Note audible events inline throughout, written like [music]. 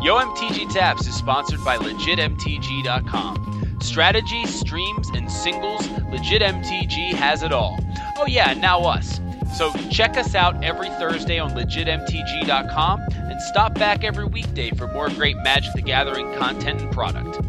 YoMTG Taps is sponsored by LegitMTG.com. Strategy, streams, and singles, LegitMTG has it all. Oh, yeah, now us. So check us out every Thursday on LegitMTG.com and stop back every weekday for more great Magic the Gathering content and product.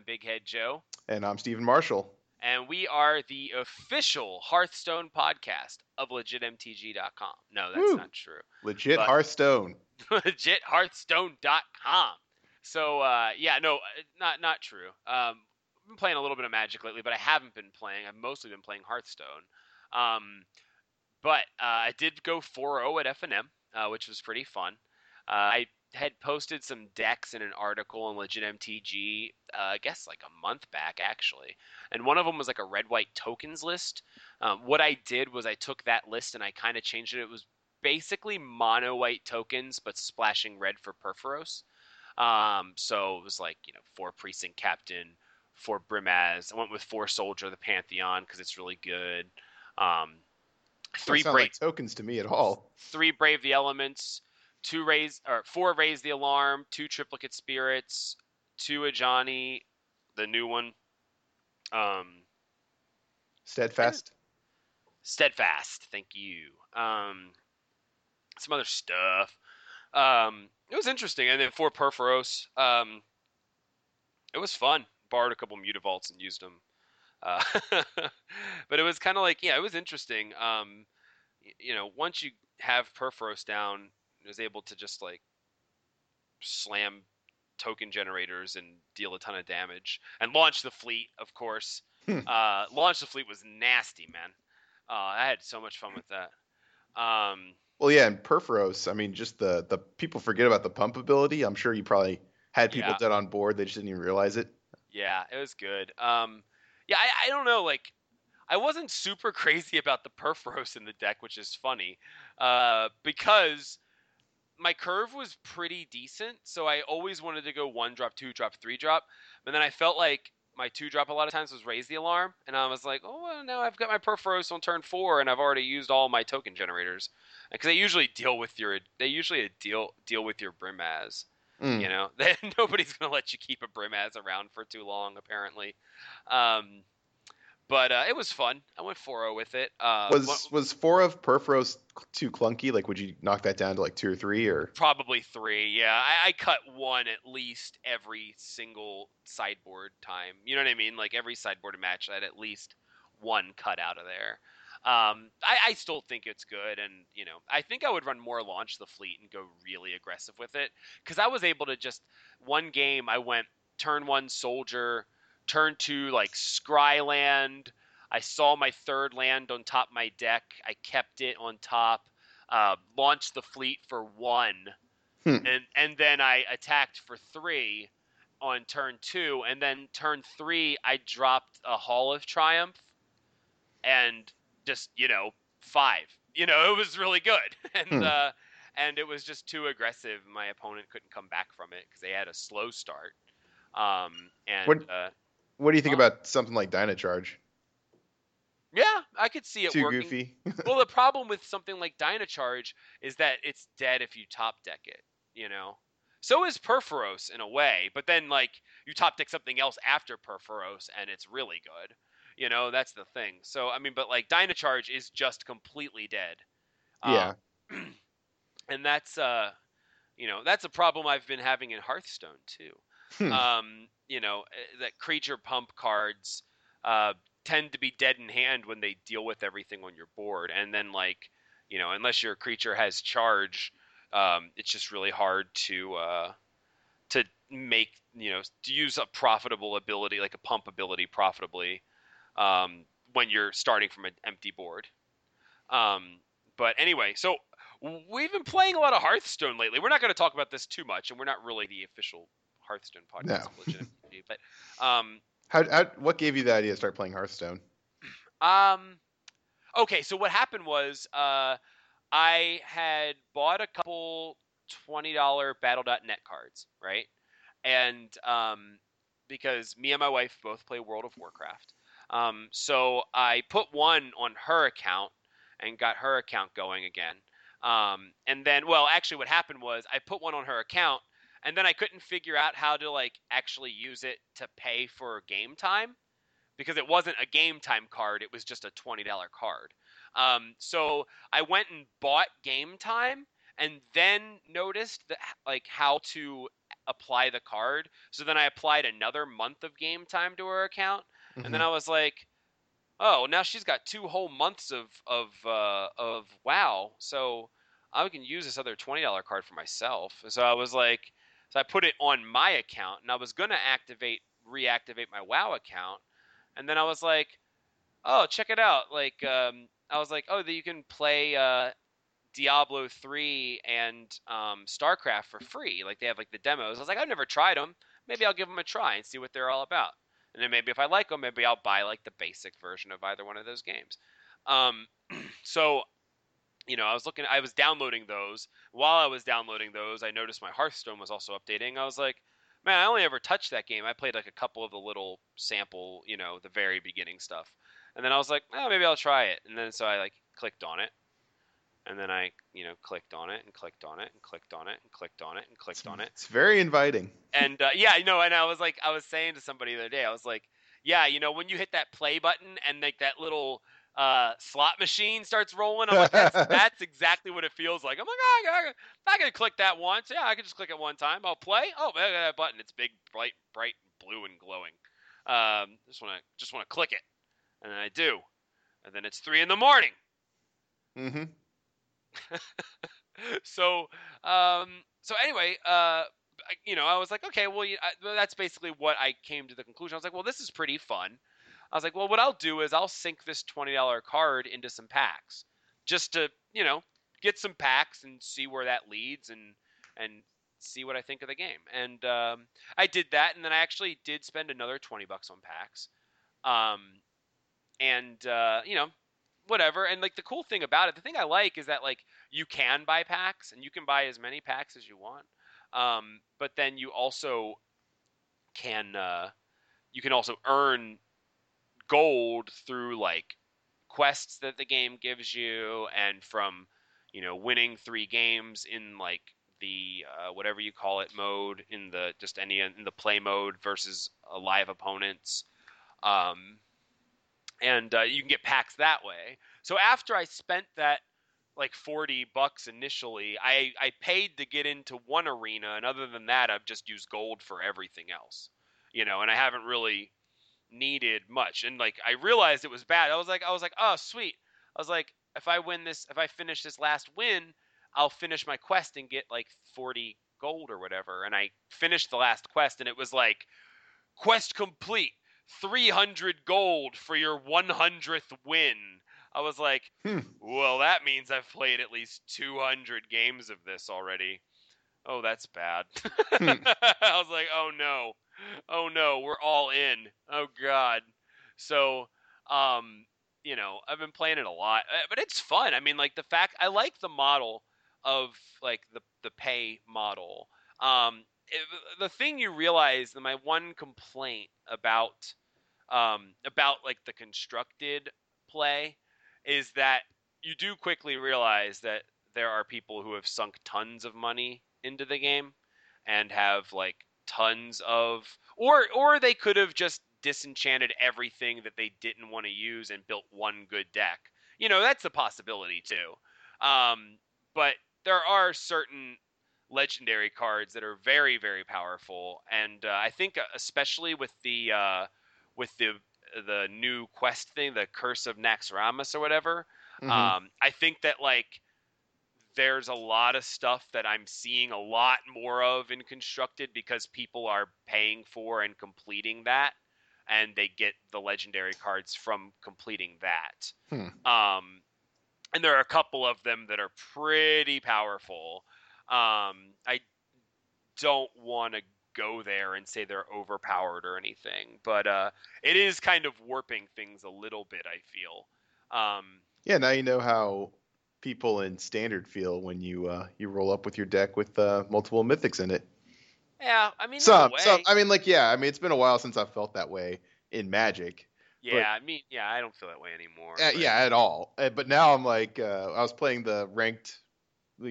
I'm Big Head Joe. And I'm Stephen Marshall. and we are the official Hearthstone podcast of legitmtg.com. No, that's Woo. not true. Legit But- Hearthstone. [laughs] legithearthstone.com. So uh, yeah, no, uh, not not true. Um, I've been playing a little bit of Magic lately, but I haven't been playing. I've mostly been playing Hearthstone. Um, but uh, I did go 4-0 at FNM, uh, which was pretty fun. Uh, I had posted some decks in an article on LegitMTG, uh, I guess like a month back actually, and one of them was like a red white tokens list. Um, what I did was I took that list and I kind of changed it. It was basically mono white tokens, but splashing red for Purphoros. Um, so it was like you know four precinct captain, four Brimaz. I went with four soldier of the Pantheon because it's really good. Um, three Three brave, like tokens to me at all. three brave the elements, two raise or four raise the alarm, two triplicate spirits, two Ajani, the new one. Um, Steadfast. steadfast thank you. Um some other stuff. Um it was interesting and then for Purphoros. Um it was fun. Borrowed a couple mutavaults and used them uh, [laughs] but it was kind of like yeah it was interesting. Um you know once you have Purphoros down was able to just like slam token generators and deal a ton of damage and launch the fleet of course Hmm. uh launch the fleet was nasty man uh, I had so much fun with that. Um, Well, yeah, and Purphoros. I mean, just the the people forget about the pump ability. I'm sure you probably had people Yeah. dead on board. They just didn't even realize it. yeah, it was good. Um, yeah, I, I don't know. Like, I wasn't super [laughs] crazy about the Purphoros in the deck, which is funny, uh, because my curve was pretty decent. So I always wanted to go one drop, two drop, three drop, but then I felt like my two drop a lot of times was raise the alarm, and I was like, oh, well, now I've got my Purphoros on turn four, and I've already used all my token generators because they usually deal with your they usually deal deal with your Brimaz. Mm. You know, Then [laughs] nobody's gonna let you keep a Brimaz around for too long, apparently. Um, but uh, it was fun. I went 4-0 with it. Uh, was what- was four of Purphoros too clunky? Like, would you knock that down to like two or three? Or probably three. Yeah, I, I cut one at least every single sideboard time. You know what I mean? Like every sideboard match, I had at least one cut out of there. Um, I, I still think it's good, and you know, I think I would run more launch the fleet and go really aggressive with it because I was able to just one game. I went turn one soldier, turn two like Scryland. I saw my third land on top of my deck. I kept it on top. Uh, launched the fleet for one, Hmm. and and then I attacked for three on turn two, and then turn three I dropped a Hall of Triumph, and just you know five. You know it was really good, [laughs] and Hmm. uh, and it was just too aggressive. My opponent couldn't come back from it because they had a slow start. Um, and What- uh, what do you think about something like Dynacharge? yeah, I could see it Too working. goofy. [laughs] well, the problem with something like Dynacharge is that it's dead if you top deck it. You know, so is Purphoros in a way, but then like you top deck something else after Purphoros and it's really good. You know, that's the thing. So I mean, but like Dynacharge is just completely dead. yeah. Um, [clears throat] and that's uh, you know, that's a problem I've been having in Hearthstone too. Hmm. Um, you know, eh, that creature pump cards uh, tend to be dead in hand when they deal with everything on your board, and then like, you know, unless your creature has charge, um, it's just really hard to uh, to make you know to use a profitable ability like a pump ability profitably um, when you're starting from an empty board. Um, but anyway, so we've been playing a lot of Hearthstone lately. We're not going to talk about this too much, and we're not really the official Hearthstone podcast. No. [laughs] but um, How, how what gave you the idea to start playing Hearthstone? Um. Okay, so what happened was, uh, I had bought a couple twenty dollar Battle.net cards, right? And um, because me and my wife both play World of Warcraft, um, so I put one on her account and got her account going again. Um, and then, well, actually, what happened was I put one on her account, and then I couldn't figure out how to like actually use it to pay for game time because it wasn't a game time card; it was just a twenty dollar card. Um, so I went and bought game time, and then noticed that like how to apply the card. So then I applied another month of game time to her account, and then Mhm. I was like, oh, now she's got two whole months of of uh, of WoW, so I can use this other twenty dollar card for myself. So I was like, so I put it on my account, and I was gonna activate reactivate my WoW account, and then I was like, oh, check it out, like um, I was like, oh, that you can play uh, Diablo three and um, StarCraft for free, like they have like the demos. I was like, I've never tried them. Maybe I'll give them a try and see what they're all about. And then maybe if I like them, maybe I'll buy like the basic version of either one of those games. Um, [clears throat] so, you know, I was looking, I was downloading those. While I was downloading those, I noticed my Hearthstone was also updating. I was like, man, I only ever touched that game. I played like a couple of the little sample, you know, the very beginning stuff. And then I was like, oh, maybe I'll try it. And then so I like clicked on it. And then I, you know, clicked on it and clicked on it and clicked on it and clicked on it and clicked on it It's very inviting. and uh, yeah, you know, and I was like, I was saying to somebody the other day, I was like, yeah, you know, when you hit that play button and like that little uh, slot machine starts rolling, I'm like, that's, [laughs] that's exactly what it feels like. I'm like, oh, I, I, I can click that once. Yeah, I can just click it one time. I'll play. Oh, look at that button. It's big, bright, bright, blue, and glowing. Um, just want to, just want to click it, and then I do, and then it's three in the morning. Mm-hmm. [laughs] so um so anyway uh I- you know i was like okay well you, I, well, that's basically what i came to the conclusion i was like well this is pretty fun i was like well what i'll do is i'll sink this $20 card into some packs just to you know get some packs and see where that leads and and see what i think of the game. And um i did that and then i actually did spend another 20 bucks on packs. Um and uh you know whatever. And like the cool thing about it the thing i like is that like you can buy packs and you can buy as many packs as you want. Um, but then you also can uh, you can also earn gold through like quests that the game gives you and from you know winning three games in like the uh, whatever you call it mode in the just any in the play mode versus uh, live opponents um, and uh, you can get packs that way so after i spent that like 40 bucks initially. I, I paid to get into one arena, and other than that, I've just used gold for everything else. You know, and I haven't really needed much. And like I realized it was bad. I was like I was like, "Oh, sweet." I was like, if I win this, if I finish this last win, I'll finish my quest and get like 40 gold or whatever. And I finished the last quest and it was like quest complete. 300 gold for your 100th win. I was like, Hmm. well, that means I've played at least 200 games of this already. Oh, that's bad. [laughs] Hmm. I was like, oh no. Oh no, we're all in. Oh god. So, um, you know, I've been playing it a lot, uh, but it's fun. I mean, like the fact I like the model of like the the pay model. Um, it, the thing you realize, my one complaint about um, about like the constructed play is that you do quickly realize that there are people who have sunk tons of money into the game and have like tons of or or they could have just disenchanted everything that they didn't want to use and built one good deck. You know, that's a possibility too. Um, but there are certain legendary cards that are very very powerful and uh, I think uh, especially with the uh, with the the new quest thing, the Curse of Naxxramas or whatever. Mhm. Um, I think that like there's a lot of stuff that I'm seeing a lot more of in constructed because people are paying for and completing that, and they get the legendary cards from completing that. Hmm. Um, and there are a couple of them that are pretty powerful. Um, I don't want to go there and say they're overpowered or anything, but uh, it is kind of warping things a little bit. I feel. Um, Yeah, now you know how people in standard feel when you uh, you roll up with your deck with uh, multiple mythics in it. yeah, I mean, Some, some. I mean, like, yeah. I mean, it's been a while since I've felt that way in Magic. yeah, I mean, yeah, I don't feel that way anymore. Uh, yeah, at all. Uh, but now I'm like, uh, I was playing the ranked,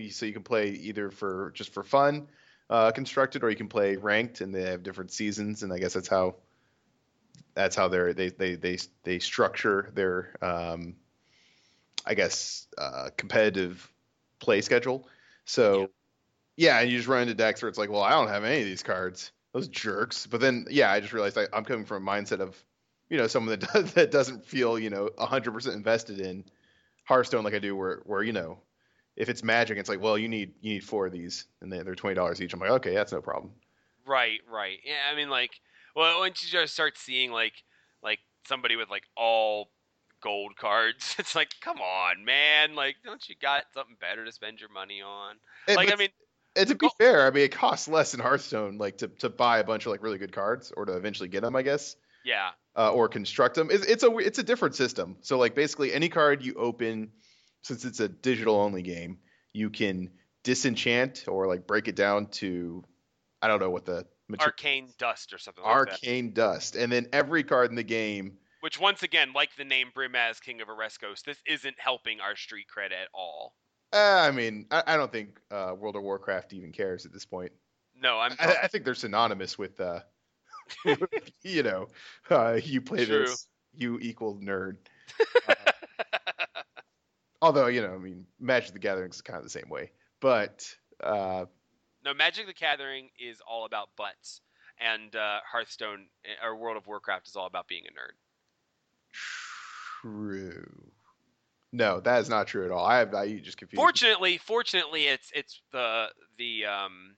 so you can play either for just for fun, uh, constructed, or you can play ranked, and they have different seasons, and I guess that's how that's how they're they they they they structure their um, I guess uh, competitive play schedule. So yeah. and you just run into decks where it's like, well, I don't have any of these cards, those jerks. But then yeah, I just realized I, I'm coming from a mindset of you know someone that [laughs] does, that doesn't feel you know 100% invested in Hearthstone like I do, where where you know if it's Magic, it's like, well, you need you need four of these, and they- they're twenty dollars each. I'm like, okay, that's no problem. Right, right. Yeah, I mean, like, well, once you just start seeing like, like somebody with like all gold cards, [laughs] it's like, come on, man. Like, don't you got something better to spend your money on? Like, I mean, and to be oh. fair, I mean, it costs less in Hearthstone, like to, to buy a bunch of like really good cards or to eventually get them, I guess, yeah, uh, or construct them. It's, it's a it's a different system. So like basically any card you open, since it's a digital only game, you can disenchant or like break it down to, I don't know what the mater- arcane dust or something like that. arcane dust, and then every card in the game. Which, once again, like the name Brimaz, King of Oreskos, this isn't helping our street cred at all. Uh, I mean, I, I don't think uh, World of Warcraft even cares at this point. No, I'm. I, I think they're synonymous with, uh, [laughs] [laughs] you know, uh, you play True. this, you equal nerd. [laughs] Uh, although, you know, I mean, Magic the Gathering is kind of the same way. But uh, no, Magic the Gathering is all about butts, and uh, Hearthstone eh, or World of Warcraft is all about being a nerd. True. No, that is not true at all. I have I just confused. me. Fortunately, fortunately, it's it's the the um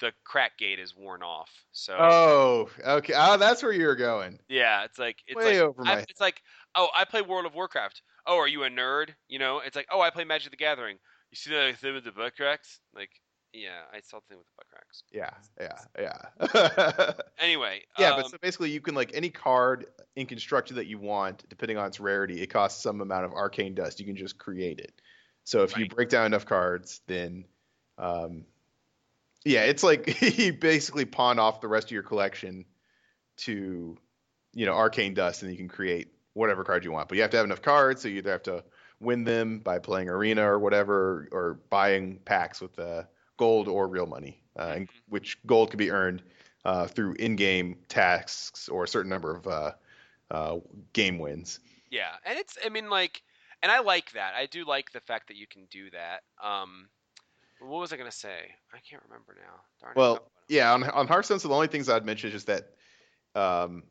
the crack gate is worn off. So Oh, okay. Oh, that's where you're going. yeah, it's like it's Way like over my I, it's like oh, I play World of Warcraft. Oh, are you a nerd? You know, it's like oh, I play Magic the Gathering. You see the thing with the butt cracks? Like yeah, I saw the thing with the butt cracks. Yeah, yeah, yeah. [laughs] Anyway, Yeah, um, but so basically, you can like any card in constructed that you want, depending on its rarity, it costs some amount of arcane dust. You can just create it. So if you break down enough cards, then, um, yeah, it's like [laughs] you basically pawn off the rest of your collection to, you know, arcane dust, and you can create whatever card you want. But you have to have enough cards, so you either have to win them by playing arena or whatever, or buying packs with uh, gold or real money, uh, and- Mhm. which gold can be earned uh, through in-game tasks or a certain number of uh, uh, game wins. Yeah, and it's I mean like, and I like that. I do like the fact that you can do that. Um, what was I gonna say? I can't remember now. Darn. Well, yeah, on on Hearthstone, so the only things I'd mention is just that um,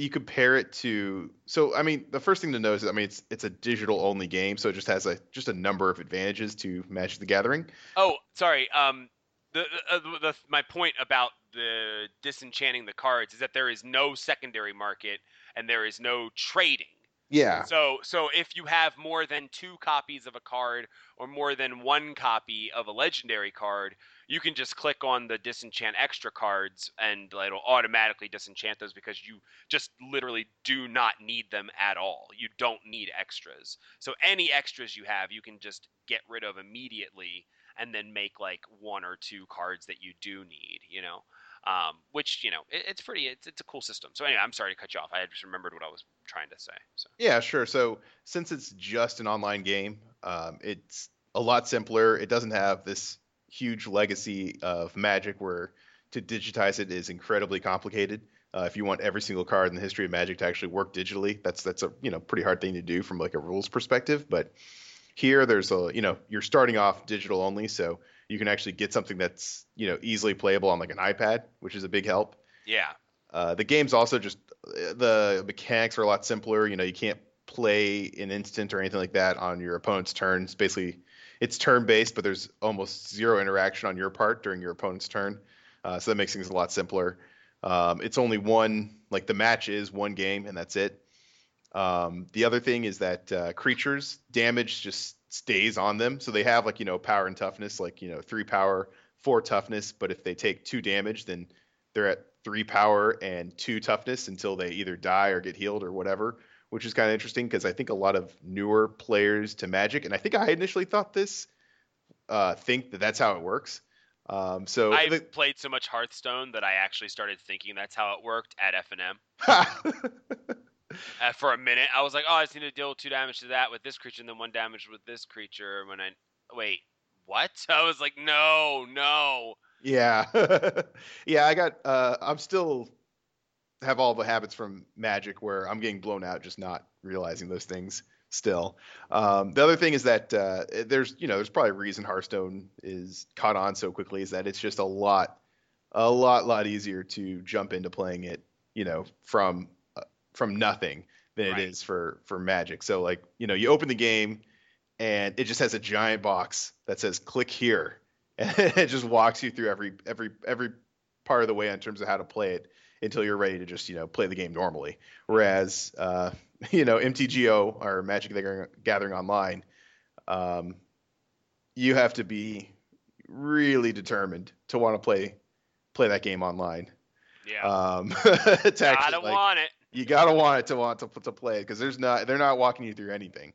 you compare it to. So I mean, the first thing to know is, I mean, it's it's a digital only game, so it just has a just a number of advantages to Magic the Gathering. Oh, sorry. Um, the, the, uh, the my point about the disenchanting the cards is that there is no secondary market and there is no trading. Yeah, So so if you have more than two copies of a card or more than one copy of a legendary card, you can just click on the disenchant extra cards and it'll automatically disenchant those because you just literally do not need them at all. You don't need extras. So any extras you have, you can just get rid of immediately and then make like one or two cards that you do need, you know. Um, which you know it, it's pretty it's, it's a cool system so anyway i'm sorry to cut you off i just remembered what i was trying to say so Yeah, sure. So since it's just an online game, um, it's a lot simpler. It doesn't have this huge legacy of Magic where to digitize it is incredibly complicated. Uh, if you want every single card in the history of Magic to actually work digitally, that's that's a you know pretty hard thing to do from like a rules perspective. But here, there's a you know you're starting off digital only, so you can actually get something that's you know easily playable on like an iPad, which is a big help. yeah Uh, the game's also just the mechanics are a lot simpler. You know, you can't play an instant or anything like that on your opponent's turn. It's basically it's turn based, but there's almost zero interaction on your part during your opponent's turn. Uh, so that makes things a lot simpler. Um, it's only one like the match is one game and that's it. Um, the other thing is that uh, creatures damage just stays on them, so they have like you know power and toughness, like you know three power, four toughness. But if they take two damage, then they're at three power and two toughness until they either die or get healed or whatever, which is kind of interesting because I think a lot of newer players to Magic, and I think I initially thought this, uh, think that that's how it works. Um, so I've the- played so much Hearthstone that I actually started thinking that's how it worked at F and M. [laughs] Uh, for a minute, I was like, "Oh, I just need to deal two damage to that with this creature, and then one damage with this creature." When I wait, what? [laughs] I was like, "No, no." Yeah, [laughs] yeah. I got. Uh, I'm still have all the habits from Magic where I'm getting blown out, just not realizing those things. Still, um, the other thing is that uh, there's you know there's probably a reason Hearthstone is caught on so quickly is that it's just a lot, a lot, lot easier to jump into playing it. You know, from uh, from nothing than Right. it is for for Magic. So like you know you open the game and it just has a giant box that says click here [laughs] and it just walks you through every every every part of the way in terms of how to play it until you're ready to just you know play the game normally. Whereas uh, [laughs] you know MTGO or Magic the Gathering Online, um, you have to be really determined to want to play play that game online. Yeah, Um, [laughs] actually, gotta like, want it. you gotta want it to want to to play it because there's not they're not walking you through anything.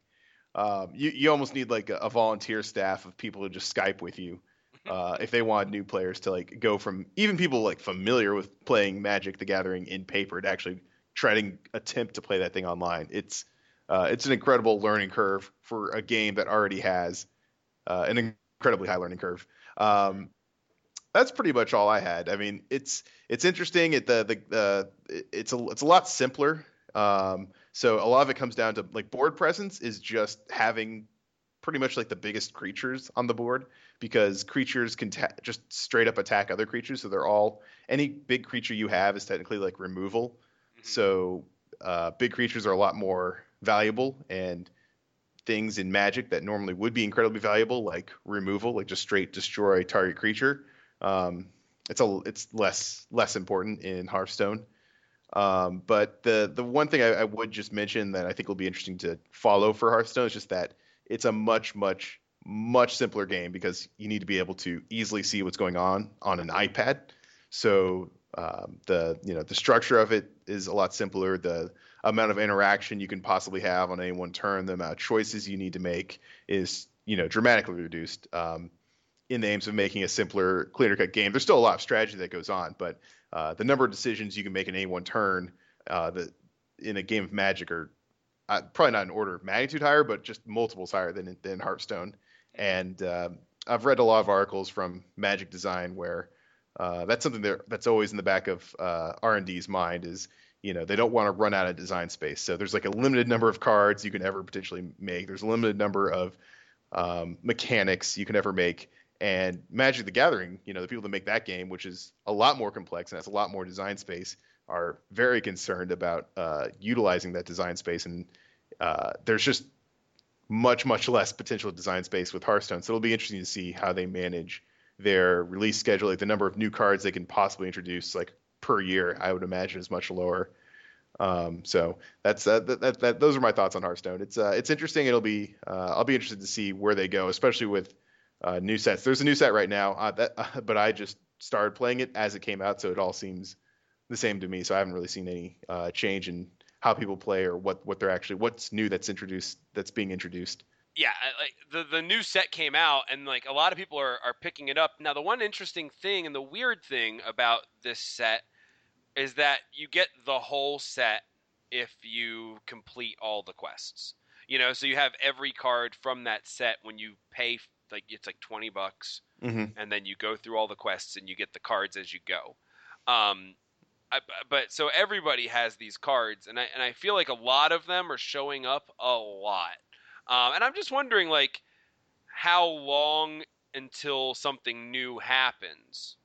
Um, you you almost need like a, a volunteer staff of people who just Skype with you uh, if they want new players to like go from even people like familiar with playing Magic the Gathering in paper to actually try to attempt to play that thing online. It's uh, it's an incredible learning curve for a game that already has uh, an incredibly high learning curve. Um, that's pretty much all I had. I mean, it's it's interesting. It the the, it- it's a it's a lot simpler. Um, so a lot of it comes down to like board presence is just having pretty much like the biggest creatures on the board because creatures can ta- just straight up attack other creatures. So they're all any big creature you have is technically like removal. Mhm. So uh, big creatures are a lot more valuable and things in Magic that normally would be incredibly valuable, like removal, like just straight destroy target creature. Um, it's a it's less less important in Hearthstone. Um, but the the one thing I, I would just mention that I think will be interesting to follow for Hearthstone is just that it's a much much much simpler game because you need to be able to easily see what's going on on an iPad. So um, the you know the structure of it is a lot simpler. The amount of interaction you can possibly have on any one turn, the amount of choices you need to make is you know dramatically reduced. Um, in the aims of making a simpler, cleaner cut game. There's still a lot of strategy that goes on, but uh, the number of decisions you can make in any one turn uh, that in a game of Magic are uh, probably not in order of magnitude higher, but just multiples higher than than Hearthstone. And um I've read a lot of articles from Magic Design where uh, that's something that, that's always in the back of uh, R&D's mind is you know they don't want to run out of design space. So there's like a limited number of cards you can ever potentially make. There's a limited number of um, mechanics you can ever make. And Magic the Gathering, you know, the people that make that game, which is a lot more complex and has a lot more design space, are very concerned about uh, utilizing that design space. And uh, there's just much, much less potential design space with Hearthstone. So it'll be interesting to see how they manage their release schedule, like the number of new cards they can possibly introduce, like per year. I would imagine is much lower. Um, so that's uh, that, that, that those are my thoughts on Hearthstone. It's uh, it's interesting. It'll be uh, I'll be interested to see where they go, especially with uh, new sets. There's a new set right now, uh, that, [laughs] but I just started playing it as it came out, so it all seems the same to me. So I haven't really seen any uh, change in how people play or what what they're actually what's new that's introduced that's being introduced. yeah, like the the new set came out, and like a lot of people are are picking it up. Now, the one interesting thing and the weird thing about this set is that you get the whole set if you complete all the quests. You know, so you have every card from that set when you pay like it's like twenty bucks, Mm-hmm. and then you go through all the quests and you get the cards as you go. Um, I, but so everybody has these cards, and I and I feel like a lot of them are showing up a lot. Um, and I'm just wondering, like, how long until something new happens?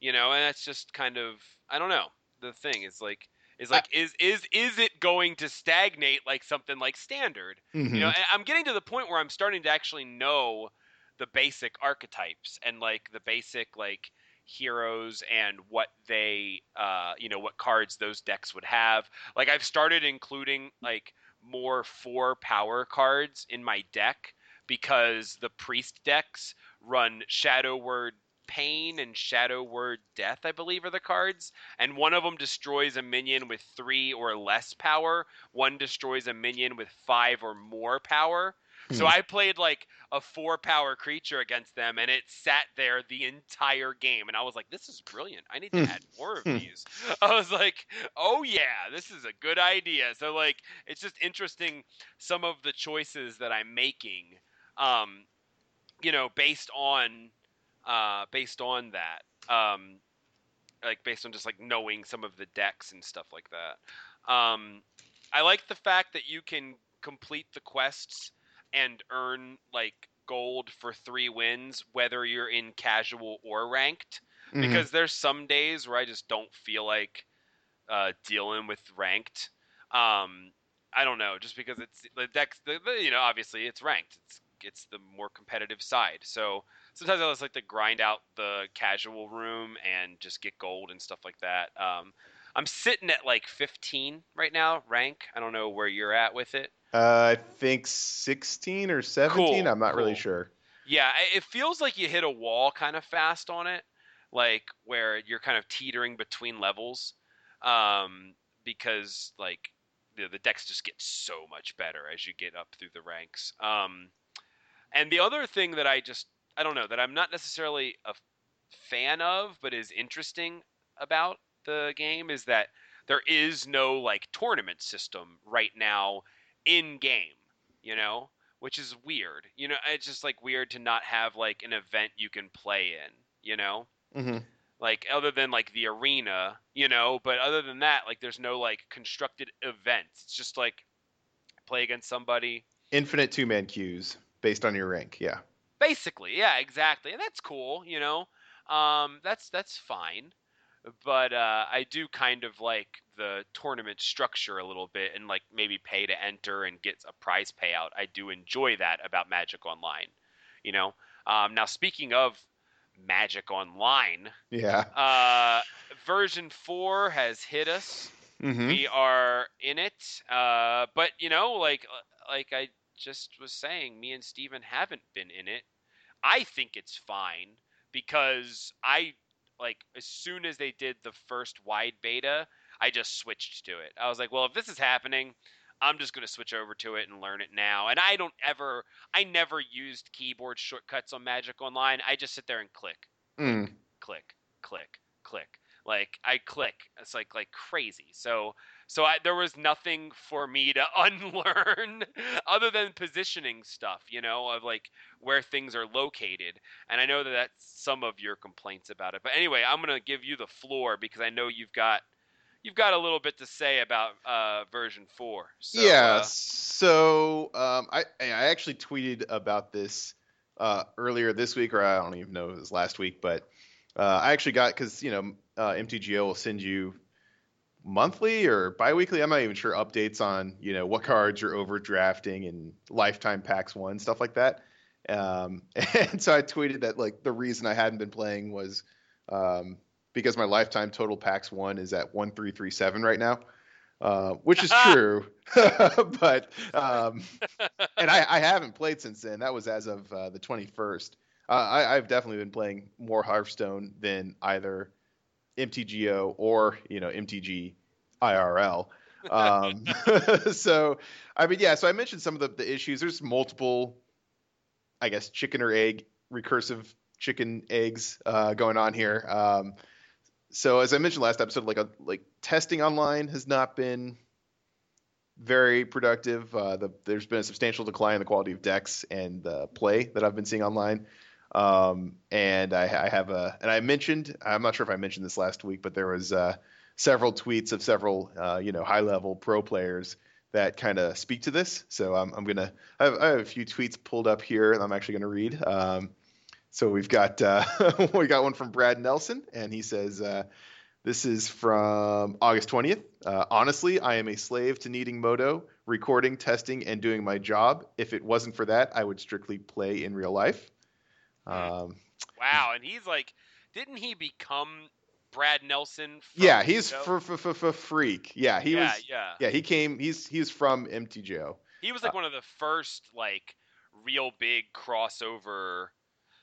You know, and that's just kind of I don't know. The thing is like is like is is is it going to stagnate like something like standard? Mm-hmm. You know, and I'm getting to the point where I'm starting to actually know the basic archetypes and like the basic like heroes and what they uh you know what cards those decks would have. Like I've started including like more four power cards in my deck because the priest decks run Shadow Word Pain and Shadow Word Death, I believe, are the cards. And one of them destroys a minion with three or less power. One destroys a minion with five or more power. So Hmm. I played like a four power creature against them, and it sat there the entire game. And I was like, "This is brilliant. I need to Hmm. add more of Hmm. these." [laughs] I was like, "Oh yeah, this is a good idea." So like, it's just interesting some of the choices that I'm making, um, you know, based on, uh, based on that, um, like based on just like knowing some of the decks and stuff like that. Um, I like the fact that you can complete the quests and earn like gold for three wins, whether you're in casual or ranked. Mhm. Because there's some days where I just don't feel like uh, dealing with ranked. Um, I don't know, just because it's the the, you know, obviously it's ranked. It's it's the more competitive side. So sometimes I just like to grind out the casual room and just get gold and stuff like that. Um, I'm sitting at like 15 right now, rank. I don't know where you're at with it. Uh, I think 16 or 17. Cool, I'm not really sure. Yeah, it feels like you hit a wall kind of fast on it, like where you're kind of teetering between levels, um, because like the the decks just get so much better as you get up through the ranks. Um, and the other thing that I just I don't know that I'm not necessarily a fan of, but is interesting about the game is that there is no like tournament system right now in game. You know, which is weird. You know, it's just like weird to not have like an event you can play in, you know? hmm Like other than like the arena, you know, but other than that, like there's no like constructed events. It's just like play against somebody. Infinite two man queues based on your rank. Yeah. Basically, yeah, exactly. And that's cool, you know. Um that's that's fine. But uh I do kind of like the tournament structure a little bit and like maybe pay to enter and get a prize payout. I do enjoy that about Magic Online. You know? Um now speaking of Magic Online, Yeah. uh version 4 has hit us. hmm we are in it uh but you know like uh, like i just was saying me and Stephen haven't been in it i think it's fine because i like as soon as they did the first wide beta i just switched to it i was like well if this is happening i'm just going to switch over to it and learn it now and i don't ever i never used keyboard shortcuts on magic online i just sit there and click Mm. click, click, click. Like I click. It's like like crazy. So so I, there was nothing for me to [laughs] unlearn other than positioning stuff, you know, of like where things are located. And I know that that's some of your complaints about it. But anyway, I'm gonna give you the floor because I know you've got you've got a little bit to say about uh, version four. So, yeah. uh, so um, I I actually tweeted about this uh, earlier this week, or I don't even know if it was last week, but uh, I actually got because you know uh, MTGO will send you monthly or biweekly. I'm not even sure updates on you know what cards you're overdrafting and lifetime packs won stuff like that. Um, [laughs] and so I tweeted that like the reason I hadn't been playing was um, because my lifetime total packs won is at one three three seven right now, uh, which is [laughs] true. [laughs] but um, and I, I haven't played since then. That was as of uh, the 21st. Uh, I, I've definitely been playing more Hearthstone than either MTGO or you know MTG IRL. Um, [laughs] so I mean, yeah. So I mentioned some of the, the issues. There's multiple, I guess, chicken or egg recursive chicken eggs uh, going on here. Um, so as I mentioned last episode, like a like testing online has not been very productive. Uh, the, there's been a substantial decline in the quality of decks and the play that I've been seeing online. Um, and I, I have a, and I mentioned, I'm not sure if I mentioned this last week, but there was uh, several tweets of several, uh, you know, high level pro players that kind of speak to this. So I'm, I'm gonna, I have, I have a few tweets pulled up here, and I'm actually gonna read. Um, so we've got, uh, [laughs] we got one from Brad Nelson, and he says. Uh, this is from August 20th. Uh, honestly, I am a slave to needing MODO, recording, testing, and doing my job. If it wasn't for that, I would strictly play in real life. Um, wow, and he's like, didn't he become Brad Nelson. Yeah, he's for for for for freak. Yeah, he yeah, was. yeah. Yeah, he came. He's he's from MTGO. He was like one of the first like real big crossover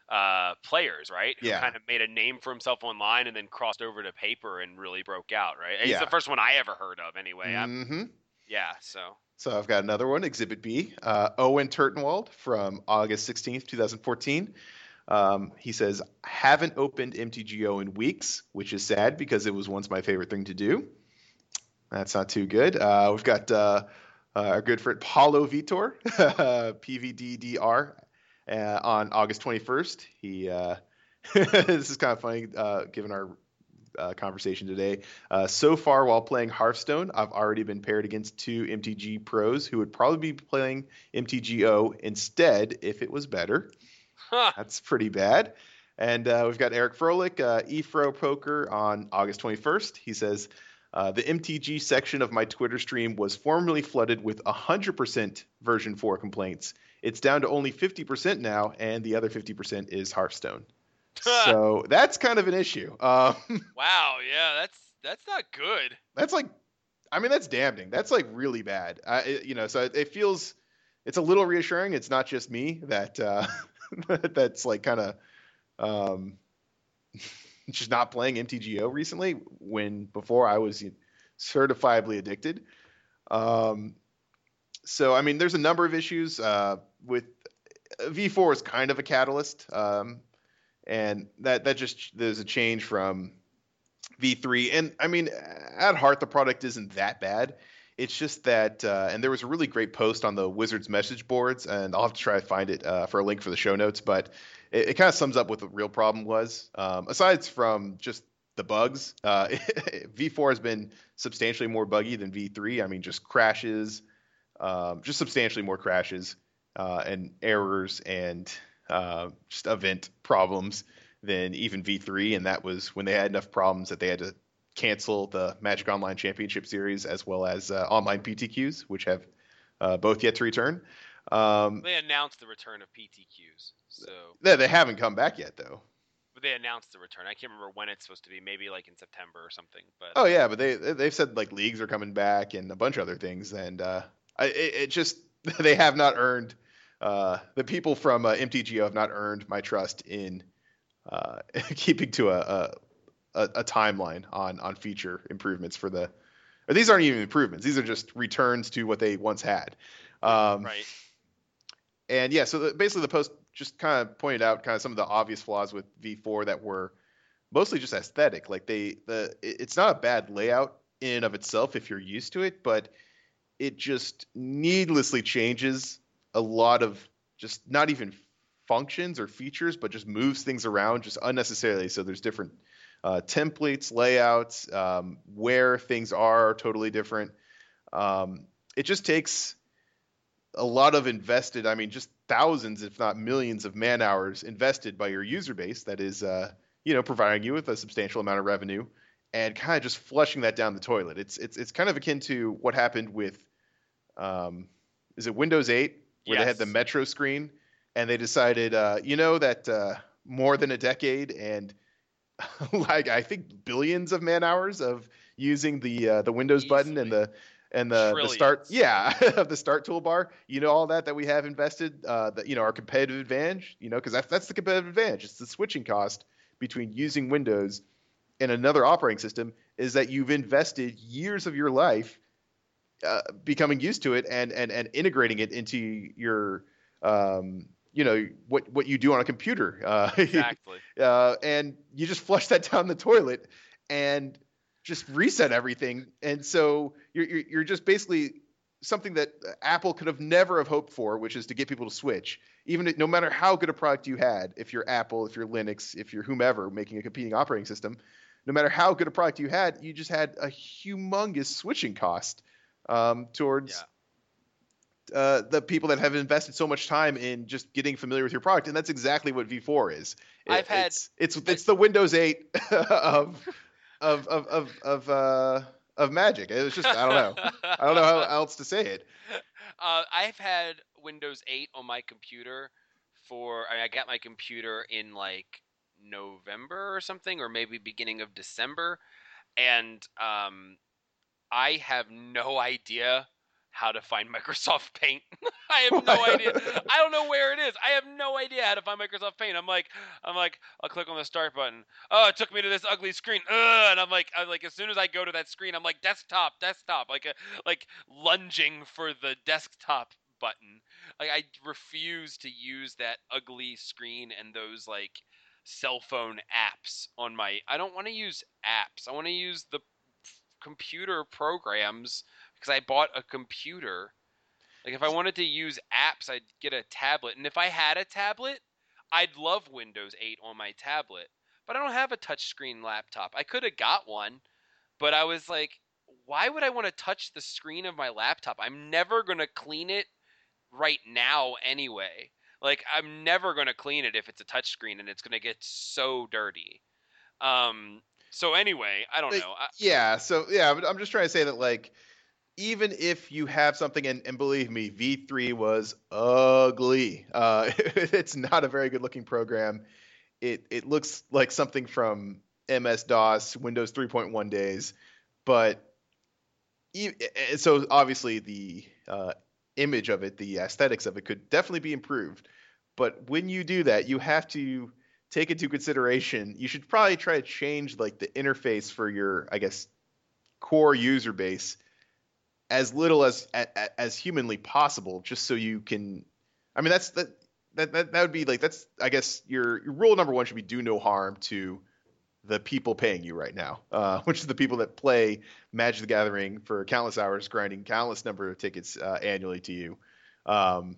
uh, players, right? Who Yeah. kind of made a name for himself online and then crossed over to paper and really broke out, right? He's Yeah. the first one I ever heard of, anyway. I'm- hmm yeah, so So I've got another one, Exhibit B. Uh, Owen Turtenwald from August 16th, 2014. Um, he says, haven't opened MTGO in weeks, which is sad because it was once my favorite thing to do. That's not too good. Uh, we've got uh, uh, our good friend Paulo Vitor, [laughs] PVDDR, uh, on August 21st. He uh, [laughs] this is kind of funny uh, given our uh, conversation today. Uh, so far, while playing Hearthstone, I've already been paired against two MTG pros who would probably be playing MTGO instead if it was better. Huh. That's pretty bad. And uh, we've got Eric Froehlich, uh, eFro Poker on August 21st. He says, uh, the MTG section of my Twitter stream was formerly flooded with 100% version 4 complaints. It's down to only 50% now, and the other 50% is Hearthstone. [laughs] so that's kind of an issue. Um, [laughs] wow, yeah, that's that's not good. that's like, I mean, that's damning. That's like really bad. I, it- you know, so it, it feels, it's a little reassuring. It's not just me that uh, [laughs] that's like kind of um, just not playing MTGO recently. When before I was certifiably addicted. Um, so I mean, there's a number of issues uh, with V4 is kind of a catalyst, um, and that that just there's a change from V3. And I mean, at heart, the product isn't that bad. It's just that, uh, and there was a really great post on the Wizards message boards, and I'll have to try to find it uh, for a link for the show notes. But it, it kind of sums up what the real problem was. Um, aside from just the bugs, uh, [laughs] V4 has been substantially more buggy than V3. I mean, just crashes, um, just substantially more crashes uh, and errors and uh, just event problems than even V3. And that was when they had enough problems that they had to cancel the Magic Online Championship Series as well as uh, online PTQs, which have uh, both yet to return. Um, They announced the return of PTQs, so they, they haven't come back yet, though. but they announced the return. I can't remember when it's supposed to be. Maybe like in September or something. But Oh yeah, but they they've said like leagues are coming back and a bunch of other things, and uh, I, it, it just [laughs] they have not earned uh, the people from uh, MTGO have not earned my trust in uh, [laughs] keeping to a, a a a timeline on on feature improvements for the. Or these aren't even improvements; these are just returns to what they once had. Um, right. and yeah, so the, basically the post just kind of pointed out kind of some of the obvious flaws with V4 that were mostly just aesthetic. Like they the it's not a bad layout in and of itself if you're used to it, but it just needlessly changes a lot of just not even functions or features, but just moves things around just unnecessarily. So there's different uh, templates, layouts, um, where things are totally different. Um, it just takes a lot of invested, I mean, just thousands, if not millions of man hours invested by your user base that is, uh, you know, providing you with a substantial amount of revenue and kind of just flushing that down the toilet. It's, it's, it's kind of akin to what happened with, um, is it Windows 8 where they had the Metro screen and they decided, uh, you know, that uh, more than a decade and [laughs] like I think billions of man hours of using the uh, the Windows button and the and the, the start yeah [laughs] of the start toolbar you know all that that we have invested uh that you know our competitive advantage you know because that's that's the competitive advantage. It's the switching cost between using windows and another operating system is that you've invested years of your life uh, becoming used to it and and and integrating it into your um you know what what you do on a computer uh [laughs] Exactly. uh, and you just flush that down the toilet and just reset everything. And so you're, you're, you're just basically something that Apple could have never have hoped for, which is to get people to switch. Even if, no matter how good a product you had, if you're Apple, if you're Linux, if you're whomever making a competing operating system, no matter how good a product you had, you just had a humongous switching cost um, towards uh, the people that have invested so much time in just getting familiar with your product, and that's exactly what V4 is. It- I've had- it's it's, it's the Windows 8 [laughs] of of of of of, uh, of Magic. It was just I don't know. I don't know how [laughs] else to say it. Uh, I've had Windows 8 on my computer for. I, mean, I got my computer in like November or something, or maybe beginning of December, and um, I have no idea how to find [laughs] Microsoft Paint. [laughs] I have oh no idea. I don't know where it is. I have no idea how to find Microsoft Paint. I'm like, I'm like, I'll click on the start button. Oh, it took me to this ugly screen. Ugh, and I'm like, I'm like, as soon as I go to that screen, I'm like, desktop, desktop, like a, like lunging for the desktop button. Like I refuse to use that ugly screen and those like cell phone apps on my. I don't want to use apps. I want to use the computer programs because I bought a computer. Like if I wanted to use apps, I'd get a tablet. And if I had a tablet, I'd love Windows 8 on my tablet. But I don't have a touchscreen laptop. I could have got one, but I was like, why would I want to touch the screen of my laptop? I'm never going to clean it right now anyway. Like I'm never going to clean it if it's a touchscreen and it's going to get so dirty. Um so anyway, I don't Like, know. I, Yeah, so yeah, but I'm just trying to say that like even if you have something and, and believe me, V3 was ugly. Uh, [laughs] it's not a very good looking program. It it looks like something from MS DOS, Windows 3.1 days, but e- so obviously the uh, image of it, the aesthetics of it could definitely be improved. But when you do that, you have to take into consideration you should probably try to change like the interface for your i guess core user base as little as as, humanly possible just so you can i mean that's that that, that, that would be like that's i guess your, your rule number one should be do no harm to the people paying you right now uh, [laughs] which is the people that play magic the gathering for countless hours grinding countless number of tickets uh, annually to you. Um,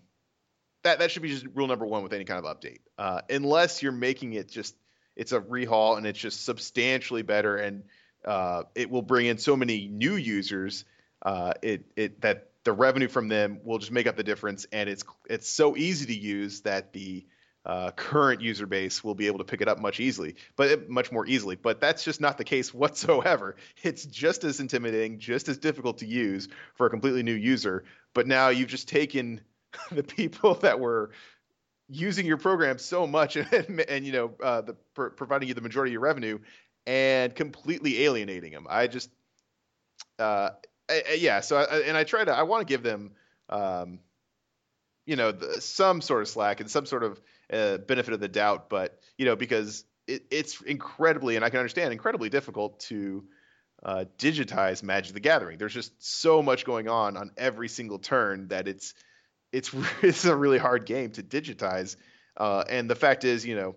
that that should be just rule number one with any kind of update. Uh, unless you're making it just it's a rehaul and it's just substantially better and uh, it will bring in so many new users. Uh, it it that the revenue from them will just make up the difference and it's it's so easy to use that the uh, current user base will be able to pick it up much easily, but much more easily. But that's just not the case [laughs] whatsoever. It's just as intimidating, just as difficult to use for a completely new user. But now you've just taken [laughs] the people that were using your program so much [laughs] and, and you know uh, the pro- providing you the majority of your revenue and completely alienating them. I just uh, I, I- yeah. So I, and I try to I want to give them um, you know the, some sort of slack and some sort of uh, benefit of the doubt, but you know because it, it's incredibly and I can understand incredibly difficult to uh, digitize Magic the Gathering. There's just so much going on on every single turn that it's it's [laughs] it's a really hard game to digitize. Uh, and the fact is, you know,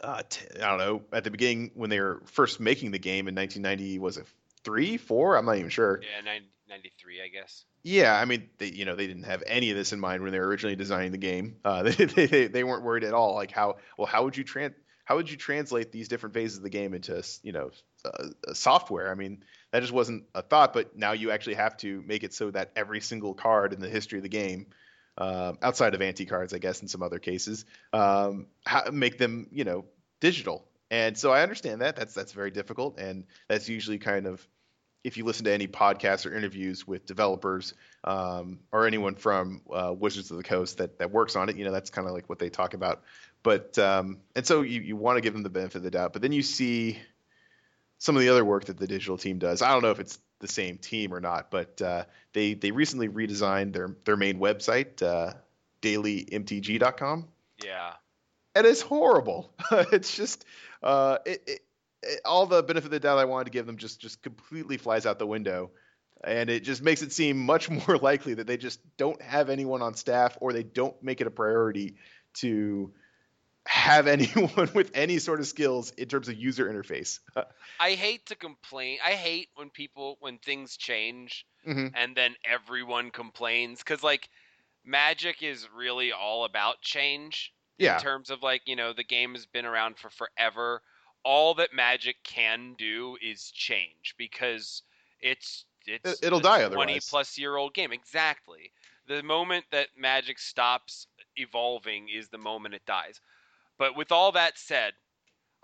uh, t- I don't know. At the beginning, when they were first making the game in 1990, was it three, four? I'm not even sure. yeah, 90, 93, I guess. Yeah, I mean, they, you know, they didn't have any of this in mind when they were originally designing the game. Uh, [laughs] they, they, they, they weren't worried at all. Like how well, how would you trans how would you translate these different phases of the game into you know uh, software? I mean, that just wasn't a thought. But now you actually have to make it so that every single card in the history of the game, um, outside of anti cards, I guess, in some other cases, um, make them you know digital. And so I understand that that's that's very difficult, and that's usually kind of if you listen to any podcasts or interviews with developers um, or anyone from uh, Wizards of the Coast that that works on it, you know that's kind of like what they talk about. But um, and so you you want to give them the benefit of the doubt, but then you see some of the other work that the digital team does. I don't know if it's the same team or not, but uh, they they recently redesigned their their main website, uh, dailymtg.com, Yeah. and it's horrible. [laughs] it's just uh, it, it, it, all the benefit of the doubt I wanted to give them just just completely flies out the window, and it just makes it seem much [laughs] more likely that they just don't have anyone on staff or they don't make it a priority to have [laughs] anyone with any sort of skills in terms of user interface. [laughs] I hate to complain. I hate when people when things change Mhm. and then everyone complains cuz like Magic is really all about change Yeah, in terms of like, you know, the game has been around for forever. All that Magic can do is change because it's it's It- it'll a die 20 otherwise. plus year old game. Exactly. The moment that Magic stops evolving is the moment it dies. But with all that said,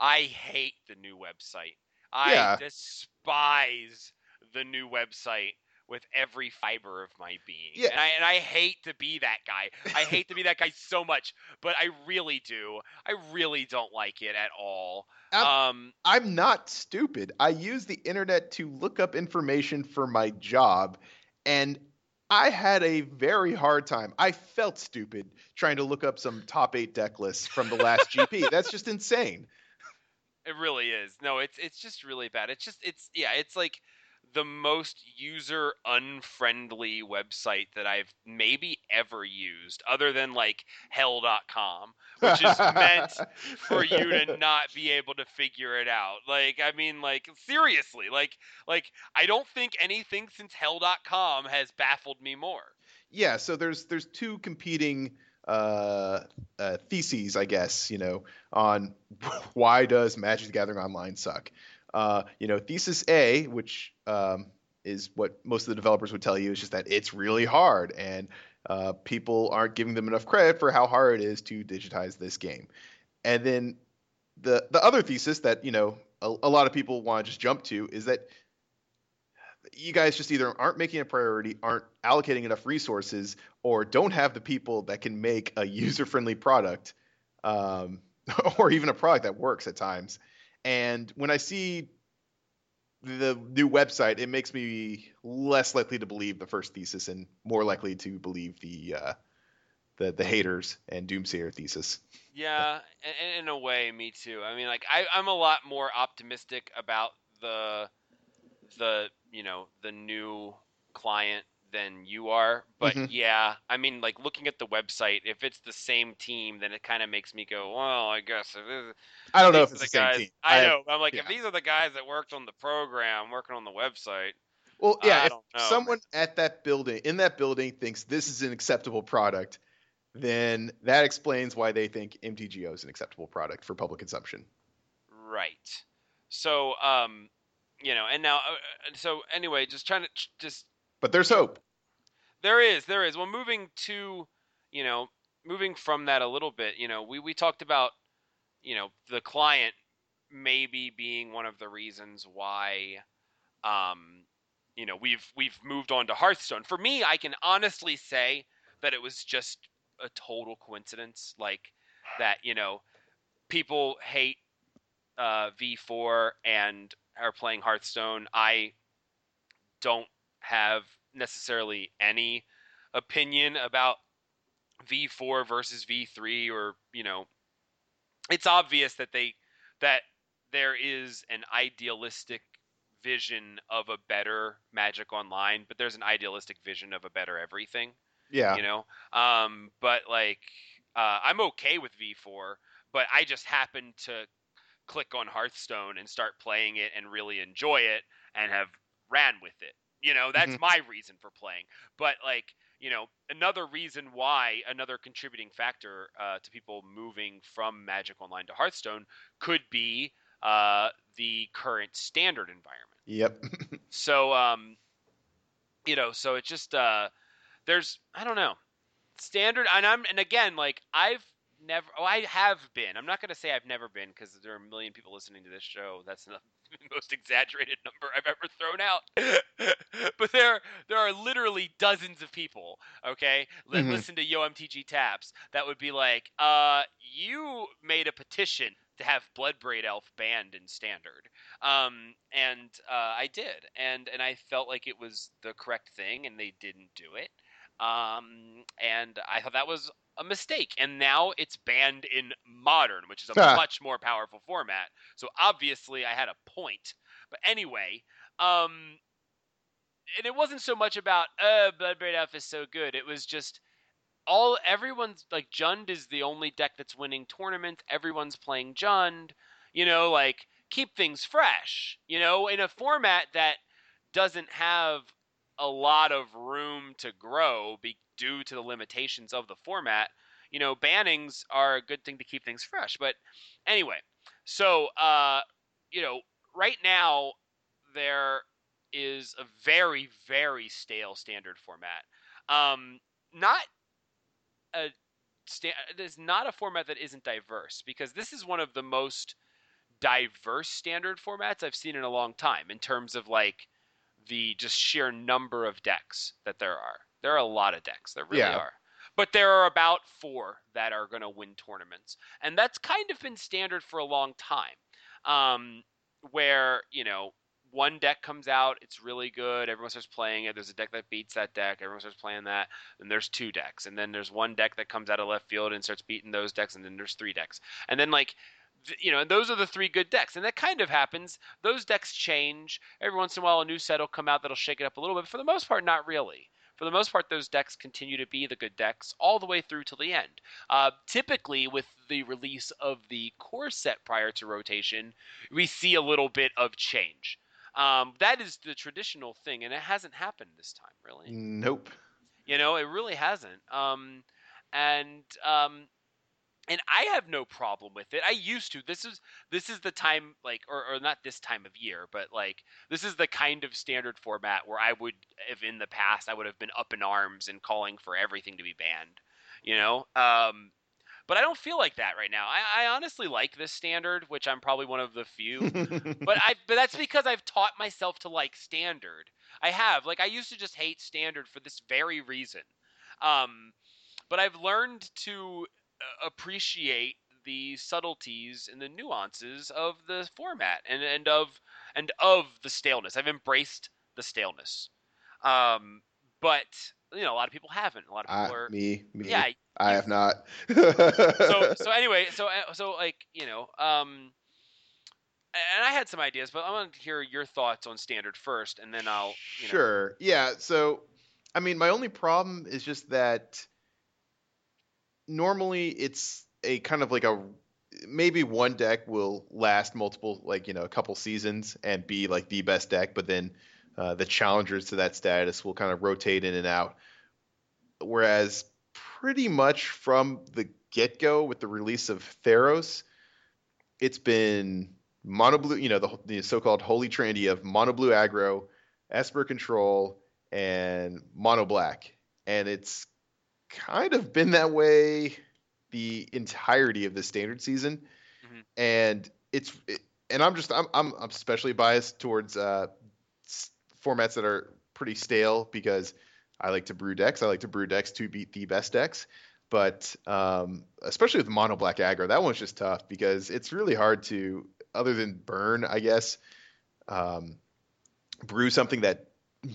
I hate the new website. I Yeah. despise the new website with every fiber of my being. Yeah. And I and I hate to be that guy. I [laughs] hate to be that guy so much, but I really do. I really don't like it at all. I'm- um I'm not stupid. I use the internet to look up information for my job, and I had a very hard time. I felt stupid trying to look up some top eight deck lists from the last GP. [laughs] That's just insane. It really is. No, it's it's just really bad. It's just it's yeah, it's like the most user unfriendly website that I've maybe ever used other than like hell.com, which is meant for you to [laughs] not be able to figure it out. Like I mean like seriously, like like I don't think anything since hell.com has baffled me more. yeah so there's there's two competing uh, uh theses i guess you know on [laughs] why does magic the gathering online suck uh you know thesis a which um is what most of the developers would tell you is just that it's really hard and uh, people aren't giving them enough credit for how hard it is to digitize this game and then the the other thesis that you know a, a lot of people want to just jump to is that you guys just either aren't making a priority, aren't allocating enough resources, or don't have the people that can make a [laughs] user-friendly product, um, [laughs] or even a product that works at times. And when I see the new website, it makes me less likely to believe the first thesis and more likely to believe the uh, the the haters and doomsayer thesis. Yeah, in, in a way, me too. I mean, like I, I'm a lot more optimistic about the the you know the new client than you are. But Mhm. yeah, I mean, like looking at the website, if it's the same team, then it kind of makes me go, well, I guess. I don't know if it's are the same team. I have- know. I'm like, if these are the guys that worked on the program, working on the website. Well, yeah, I if know. someone at that building, in that building, thinks this is an acceptable product, then that explains why they think MTGO is an acceptable product for public consumption. Right. So, um, you know, and now, uh, uh, so anyway, just trying to just But there's hope. There is, there is. Well, moving to, you know, moving from that a little bit, you know, we we talked about, you know, the client maybe being one of the reasons why, um, you know, we've we've moved on to Hearthstone. For me, I can honestly say that it was just a total coincidence, like that, you know, people hate uh, V4 and are playing Hearthstone. I don't have necessarily any opinion about V4 versus V3 or, you know, it's obvious that they that there is an idealistic vision of a better Magic Online, but there's an idealistic vision of a better everything Yeah. you know um but like uh i'm okay with v4 but i just happened to click on hearthstone and start playing it and really enjoy it and have ran with it you know that's my reason for playing but like you know another reason why another contributing factor uh, to people moving from magic online to hearthstone could be uh, the current standard environment Yep. [laughs] so um you know, so it's just uh there's I don't know. Standard and I'm and again like I've never oh I have been. I'm not going to say I've never been cuz there are a million people listening to this show. That's [laughs] the most exaggerated number I've ever thrown out. [laughs] but there there are literally dozens of people, okay? That Mhm. listen to Yo MTG Taps that would be like, "Uh you made a petition to have Bloodbraid Elf banned in standard." um, and uh, I did, and and I felt like it was the correct thing, and they didn't do it, um, and I thought that was a mistake. And now it's banned in modern, which is a Ah. much more powerful format. So obviously, I had a point. But anyway, um, and it wasn't so much about uh, Bloodbraid Elf is so good. It was just all everyone's like Jund is the only deck that's winning tournaments. Everyone's playing Jund. You know, like keep things fresh. You know, in a format that doesn't have a lot of room to grow be, due to the limitations of the format. You know, bannings are a good thing to keep things fresh. But anyway, so uh, you know, right now there is a very very stale standard format. Um, not a sta- there's not a format that isn't diverse because this is one of the most diverse standard formats I've seen in a long time in terms of like the just sheer number of decks that there are. There are a lot of decks. There really Yeah. are. But there are about four that are going to win tournaments, and that's kind of been standard for a long time. Um, where you know one deck comes out, it's really good, everyone starts playing it. There's a deck that beats that deck, everyone starts playing that. And there's two decks, and then there's one deck that comes out of left field and starts beating those decks, and then there's three decks, and then like you know, and those are the three good decks, and that kind of happens. Those decks change every once in a while. A new set will come out that'll shake it up a little bit. But For the most part, not really. For the most part, those decks continue to be the good decks all the way through to the end. Uh, typically, with the release of the core set prior to rotation, we see a little bit of change. Um, that is the traditional thing, and it hasn't happened this time, really. Nope. You know, it really hasn't. Um, and um, and I have no problem with it. I used to. This is this is the time like or, or not this time of year, but like this is the kind of standard format where I would if in the past I would have been up in arms and calling for everything to be banned. You know? Um but I don't feel like that right now. I, I honestly like this standard, which I'm probably one of the few but [laughs] I but that's because I've taught myself to like standard. I have. Like I used to just hate standard for this very reason. Um but I've learned to appreciate the subtleties and the nuances of the format and and of and of the staleness. I've embraced the staleness. Um but you know, a lot of people haven't. A lot of people are me, me. yeah, I have not. so [laughs] so anyway, so uh, so like you know, um, and I had some ideas, but I want to hear your thoughts on standard first, and then I'll you know, Sure. Yeah. So, I mean, my only problem is just that normally it's a kind of like a maybe one deck will last multiple, like, you know, a couple seasons and be like the best deck, but then uh, the challengers to that status will kind of rotate in and out. Whereas, pretty much from the get go with the release of Theros, it's been mono blue, you know, the, the so called holy trinity of mono blue aggro, Esper control, and mono black. And it's kind of been that way the entirety of the standard season. Mhm. And it's, it, and I'm just, I'm, I'm, I'm especially biased towards uh, s- formats that are pretty stale because I like to brew decks. I like to brew decks to beat the best decks. But um, especially with mono black aggro, that one's just tough because it's really hard to, other than burn, I guess, um, brew something that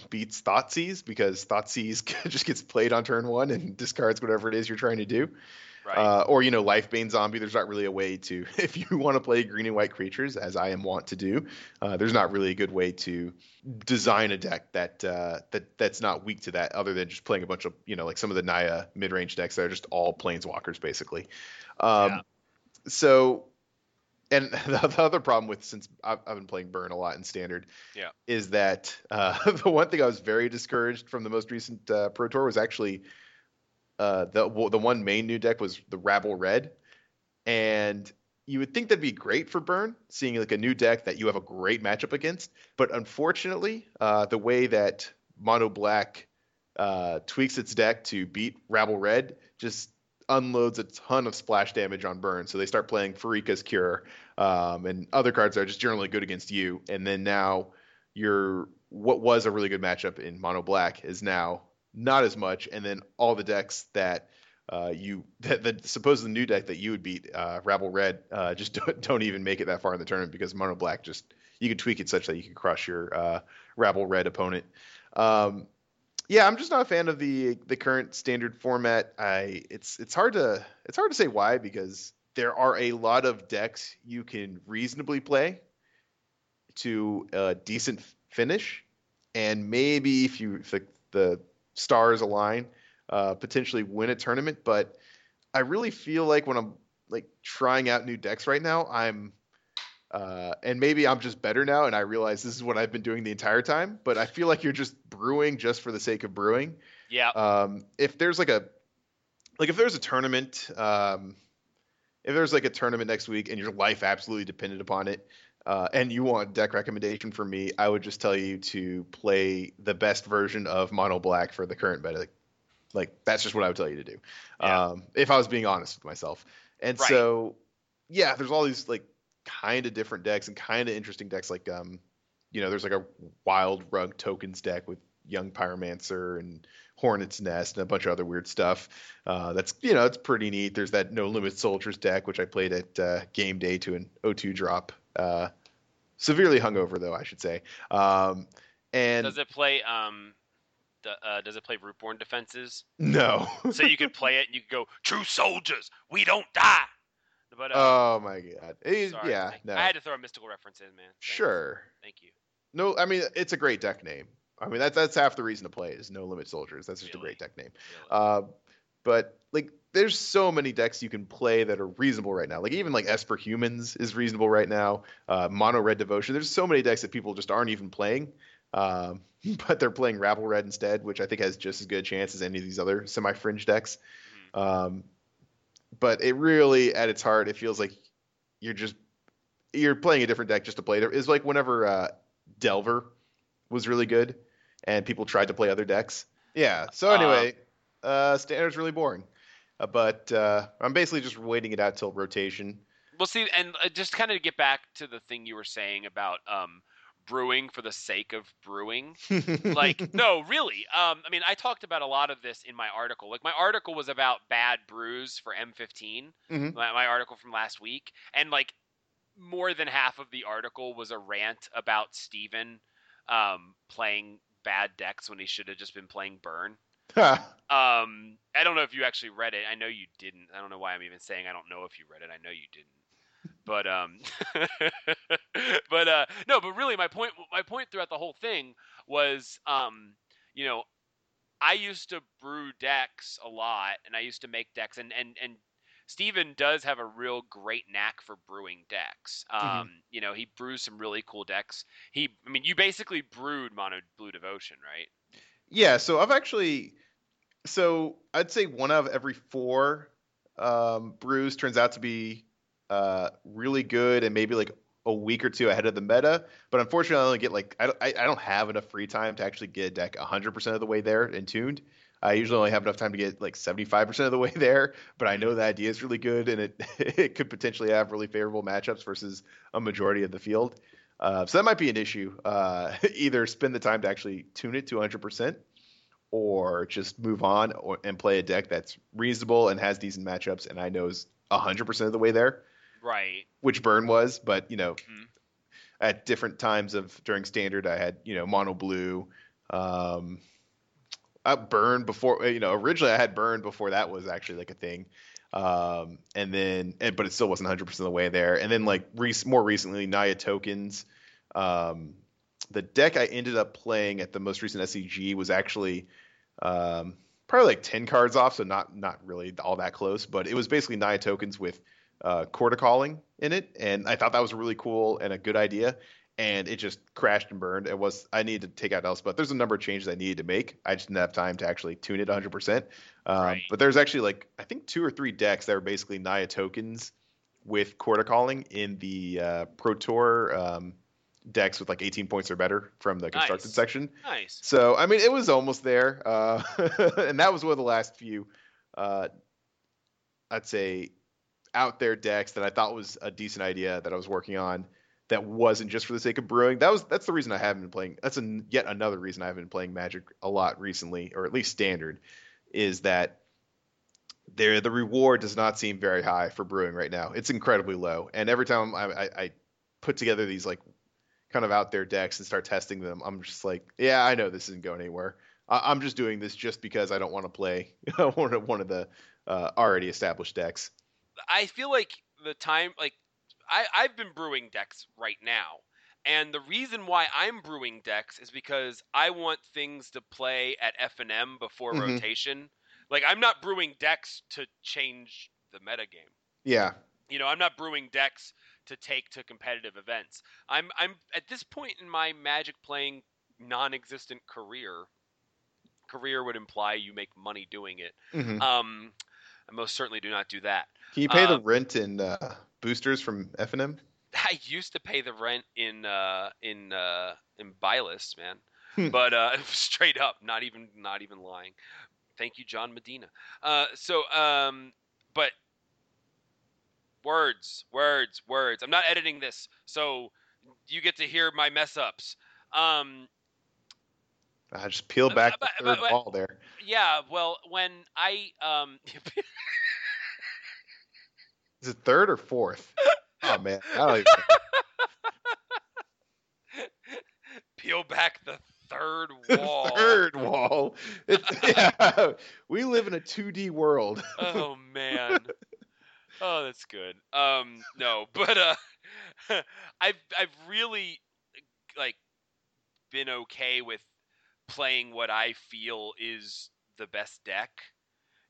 beats Thoughtseize because Thoughtseize [laughs] just gets played on turn one and discards whatever it is you're trying to do. right? Uh, or you know, Lifebane Zombie. There's not really a way to, [laughs] if you want to play green and white creatures, as I am wont to do. Uh, there's not really a good way to design a deck that uh, that that's not weak to that, other than just playing a bunch of you know, like some of the Naya mid-range decks that are just all planeswalkers basically. Um, Yeah. So, and [laughs] the, the other problem with since I've, I've been playing Burn a lot in Standard, Yeah. is that uh, [laughs] the one thing I was very discouraged from the most recent uh, Pro Tour was actually uh, the the one main new deck was the Rabble Red, and you would think that'd be great for Burn, seeing like a new deck that you have a great matchup against. But unfortunately, uh, the way that Mono Black uh, tweaks its deck to beat Rabble Red just unloads a ton of splash damage on Burn. So they start playing Pharika's Cure um, and other cards that are just generally good against you. And then now your what was a really good matchup in Mono Black is now not as much. And then all the decks that uh, you [laughs] that the supposed new deck that you would beat uh, Rabble Red uh, [laughs] just don't, don't even make it that far in the tournament because Mono Black just you can tweak it such that you can crush your uh, Rabble Red opponent. Um, yeah, I'm just not a fan of the the current standard format. I it's it's hard to it's hard to say why because there are a lot of decks you can reasonably play to a decent finish, and maybe if you if the, the stars align, uh, potentially win a tournament. But I really feel like when I'm like trying out new decks right now, I'm uh, and maybe I'm just better now, and I realize this is what I've been doing the entire time. But I feel like you're just brewing just for the sake of brewing. yeah, Um, if there's like a like if there's a tournament, um, if there's like a tournament next week and your life absolutely depended upon it, uh, and you want deck recommendation from me, I would just tell you to play the best version of Mono Black for the current meta. Like, like that's just what I would tell you to do. Yeah. Um, if I was being honest with myself. And Right. so, yeah, there's all these like kind of different decks and kind of interesting decks like um you know, there's like a wild rug tokens deck with young pyromancer and hornet's nest and a bunch of other weird stuff. Uh, that's you know, it's pretty neat. There's that no limit soldiers deck which I played at uh, game day to an O2 drop. Uh, severely hungover though, I should say. Um, and Does it play um, the, uh, does it play rootborn defenses? no. So you could play it and you could go, "True soldiers, we don't die." But uh, oh my god. Eh, yeah, thank- no. I had to throw a Mystikal reference in, man. Thanks. Sure. Thank you. No, I mean it's a great deck name. I mean that's that's half the reason to play is no limit soldiers. That's just Really? a great deck name. Really. Uh, but like there's so many decks you can play that are reasonable right now. Like even like Esper Humans is reasonable right now. Uh, Mono Red Devotion. There's so many decks that people just aren't even playing. Um, [laughs] but they're playing Rabble Red instead, which I think has just as good a chance as any of these other semi-fringe decks. Um, but it really, at its heart, it feels like you're just you're playing a different deck just to play. There is like whenever uh, Delver was really good, and people tried to play other decks. Yeah. So anyway, uh, standard's really boring. Uh, but uh, I'm basically just waiting it out till rotation. Well, see, and uh, just kind of to get back to the thing you were saying about um, brewing for the sake of brewing. like [laughs] no really um i mean i talked about a lot of this in my article like my article was about bad brews for m15 Mhm. my, my article from last week and like more than half of the article was a rant about Stephen um playing bad decks when he should have just been playing burn [laughs] um i don't know if you actually read it i know you didn't i don't know why i'm even saying i don't know if you read it i know you didn't but um [laughs] but uh no but really my point my point throughout the whole thing was um you know i used to brew decks a lot and i used to make decks and and and Stephen does have a real great knack for brewing decks. Um, Mhm. You know, he brews some really cool decks. He, I mean, you basically brewed Mono Blue Devotion, right? Yeah, so I've actually, so I'd say one of every four um, brews turns out to be uh, really good and maybe like a week or two ahead of the meta. But unfortunately, I only get like I I don't have enough free time to actually get a deck 100% of the way there and tuned. I usually only have enough time to get like 75% of the way [laughs] there, but I know the idea is really good and it [laughs] it could potentially have really favorable matchups versus a majority of the field. Uh, so that might be an issue. Uh, [laughs] either spend the time to actually tune it to 100%, or just move on or, and play a deck that's reasonable and has decent matchups, and I know is 100% of the way there, Right. which Burn was. But you know, Mhm. at different times of during Standard, I had you know Mono Blue. Um, uh, burn before you know originally I had burn before that was actually like a thing, um, and then and but it still wasn't 100 percent of the way there. And then like rec- more recently, Naya tokens. Um, the deck I ended up playing at the most recent SCG was actually um, probably like 10 cards off, so not not really all that close, but it was basically Naya tokens with uh, Chord of Calling in it, and I thought that was really cool and a good idea and it just crashed and burned. It was I needed to take out else, but There's a number of changes I needed to make. I just didn't have time to actually tune it 100%. Um, Right. But there's actually like I think two or three decks that are basically Naya tokens with Chord of Calling in the uh, Pro Tour um, decks with like 18 points or better from the constructed Nice. section. Nice. So I mean, it was almost there, uh, [laughs] and that was one of the last few, uh, I'd say, out there decks that I thought was a decent idea that I was working on. That wasn't just for the sake of brewing. That was that's the reason I haven't been playing. That's an, yet another reason I haven't been playing Magic a lot recently, or at least Standard, is that there the reward does not seem very high for brewing right now. It's incredibly low, and every time I, I, I put together these like kind of out there decks and start testing them, I'm just like, yeah, I know this isn't going anywhere. I, I'm just doing this just because I don't want to play [laughs] one of one of the uh, already established decks. I feel like the time, like I, I've been brewing decks right now, and the reason why I'm brewing decks is because I want things to play at FNM before Mhm. rotation. Like I'm not brewing decks to change the metagame. Yeah, You know, I'm not brewing decks to take to competitive events. I'm I'm at this point in my Magic playing non-existent career. Career would imply you make money doing it. Mhm. Um, I most certainly do not do that. Can you pay the um, rent in uh, boosters from FNM? I used to pay the rent in uh, in uh, in man, Hmm. but uh, [laughs] straight up, not even not even lying. Thank you, John Medina. Uh, so, um, but words, words, words. I'm not editing this, so you get to hear my mess ups. Um, I just peel But- back the but- third but- but- wall there. yeah, well, when I um, [laughs] Is it third or fourth? [laughs] Oh man, I don't even. peel back the third [laughs] wall. third wall. [laughs] Yeah, we live in a 2D world. oh man. Oh, that's good. Um, no, but uh, I've I've really like been okay with playing what I feel is the best deck.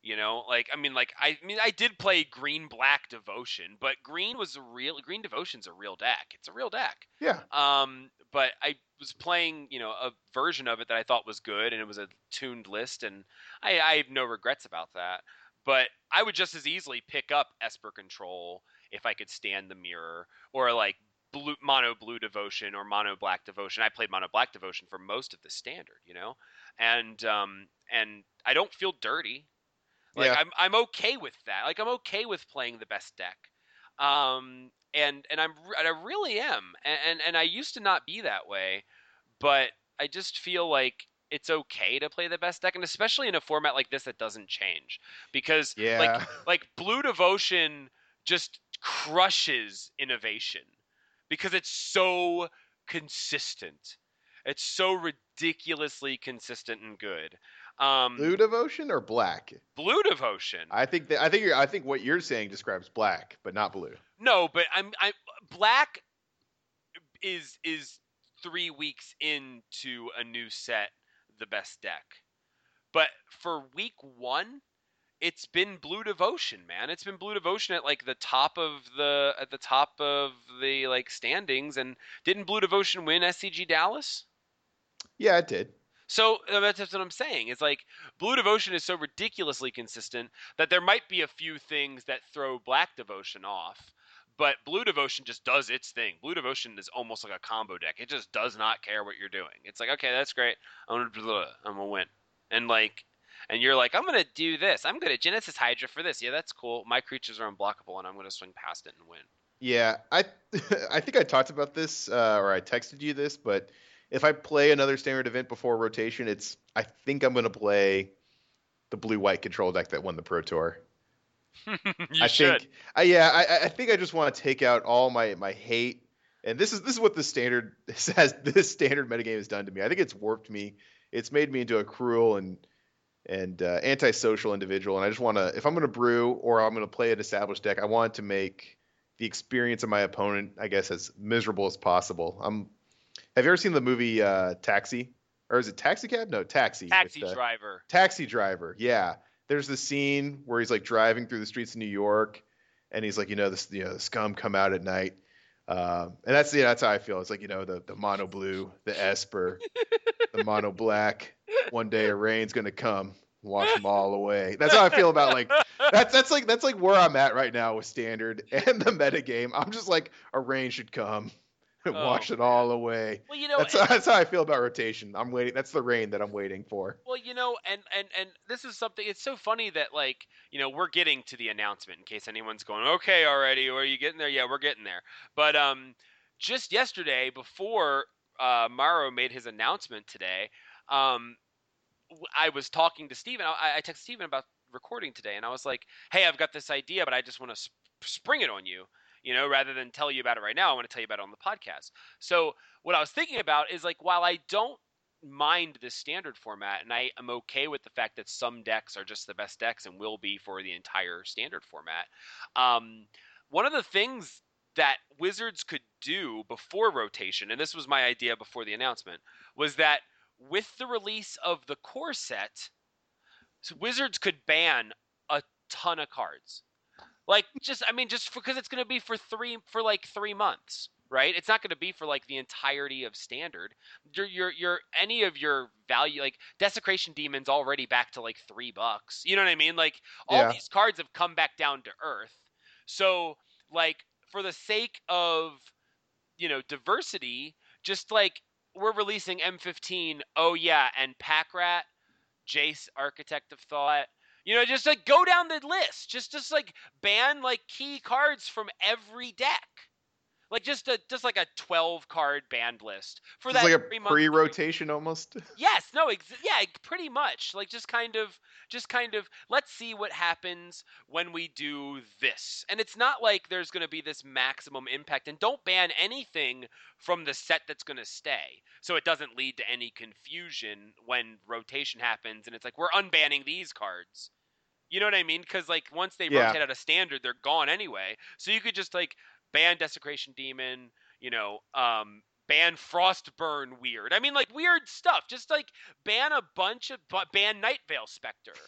You know, like I mean, like I, mean, I did play Green Black Devotion, but Green was a real Green Devotion's a real deck. It's a real deck. Yeah, Um, but I was playing, you know, a version of it that I thought was good, and it was a tuned list, and I, I have no regrets about that. But I would just as easily pick up Esper Control if I could stand the mirror, or like blue mono blue devotion or mono black devotion. I played mono black devotion for most of the standard, you know, and um, and I don't feel dirty. Like Yeah. I'm I'm okay with that. Like I'm okay with playing the best deck. Um, and and I'm and I really am. And, and and I used to not be that way, but I just feel like it's okay to play the best deck, and especially in a format like this that doesn't change, because yeah. like [laughs] like Blue Devotion just crushes innovation because it's so consistent. It's so ridiculously consistent and good. Um, Blue devotion or black? Blue Devotion. I think that I think you're, I think what you're saying describes black, but not blue. No, but I'm I black is is three weeks into a new set the best deck. But for week one, it's been Blue Devotion, man. It's been Blue Devotion at like the top of the at the top of the like standings. And didn't Blue Devotion win SCG Dallas? Yeah, it did. So uh, that's that's what I'm saying. It's like Blue Devotion is so ridiculously consistent that there might be a few things that throw Black Devotion off, but Blue Devotion just does its thing. Blue Devotion is almost like a combo deck. It just does not care what you're doing. It's like, okay, that's great. I'm gonna, win, and like, and you're like, I'm gonna do this. I'm gonna Genesis Hydra for this. Yeah, that's cool. My creatures are unblockable, and I'm gonna swing past it and win. Yeah, I [laughs] I think I talked about this uh, or I texted you this, but if I play another standard event before rotation, it's I think I'm going to play the blue white control deck that won the Pro Tour. [laughs] you I should. think I, yeah, I, I think I just want to take out all my my hate, and this is this is what the standard [laughs] this has this standard metagame has done to me. I think it's warped me. It's made me into a cruel and and uh, antisocial individual, and I just want to if I'm going to brew or I'm going to play an established deck, I want to make the experience of my opponent, I guess, as miserable as possible. I'm. Have you ever seen the movie uh, Taxi? Or is it Taxi Cab? No, Taxi. with, Taxi uh, driver. Taxi driver, yeah. There's the scene where he's like driving through the streets of New York, and he's like, you know, this, you know, the scum come out at night, um, and that's yeah, that's how I feel. It's like you know, the the mono blue, the Esper, the mono black. One day a rain's gonna come, wash them all away. That's how I feel about like that's that's like that's like where I'm at right now with standard and the metagame. I'm just like a rain should come, [laughs] Oh, wash it all away. Well, you know, That's and- that's how I feel about rotation. I'm waiting. That's the rain that I'm waiting for. Well, you know, and and and this is something. It's so funny that like you know we're getting to the announcement in case anyone's going, okay, already, or are you getting there? Yeah, we're getting there. But um, just yesterday before uh, Maro made his announcement today, um, I was talking to Stephen. I, I texted Stephen about recording today, and I was like, hey, I've got this idea, but I just want to sp- spring it on you. You know, rather than tell you about it right now, I want to tell you about it on the podcast. So what I was thinking about is like, while I don't mind the standard format, and I am okay with the fact that some decks are just the best decks and will be for the entire standard format. Um, one of the things that Wizards could do before rotation, and this was my idea before the announcement, was that with the release of the core set, so Wizards could ban a ton of cards. Like just I mean just because it's going to be for 3 for like 3 months, right? It's not going to be for like the entirety of standard. Your your your any of your value like desecration demons already back to like 3 bucks. You know what I mean? Like all Yeah. these cards have come back down to earth. So like for the sake of you know diversity, just like we're releasing M15, oh yeah, and Pack Rat, Jace, Architect of Thought. You know, just like go down the list. Just just like ban like key cards from every deck. Like just a just like a 12 card band list for It's that like a pre-rotation almost. [laughs] Yes, no, ex- yeah, pretty much. Like just kind of just kind of let's see what happens when we do this. And it's not like there's going to be this maximum impact and don't ban anything from the set that's going to stay. So it doesn't lead to any confusion when rotation happens and it's like we're unbanning these cards. You know what I mean? Cuz like once they Yeah. rotate out of standard, they're gone anyway. So you could just like ban desecration demon, you know, um ban frostburn weird. I mean like weird stuff. Just like ban a bunch of ban Nightveil Specter. [laughs]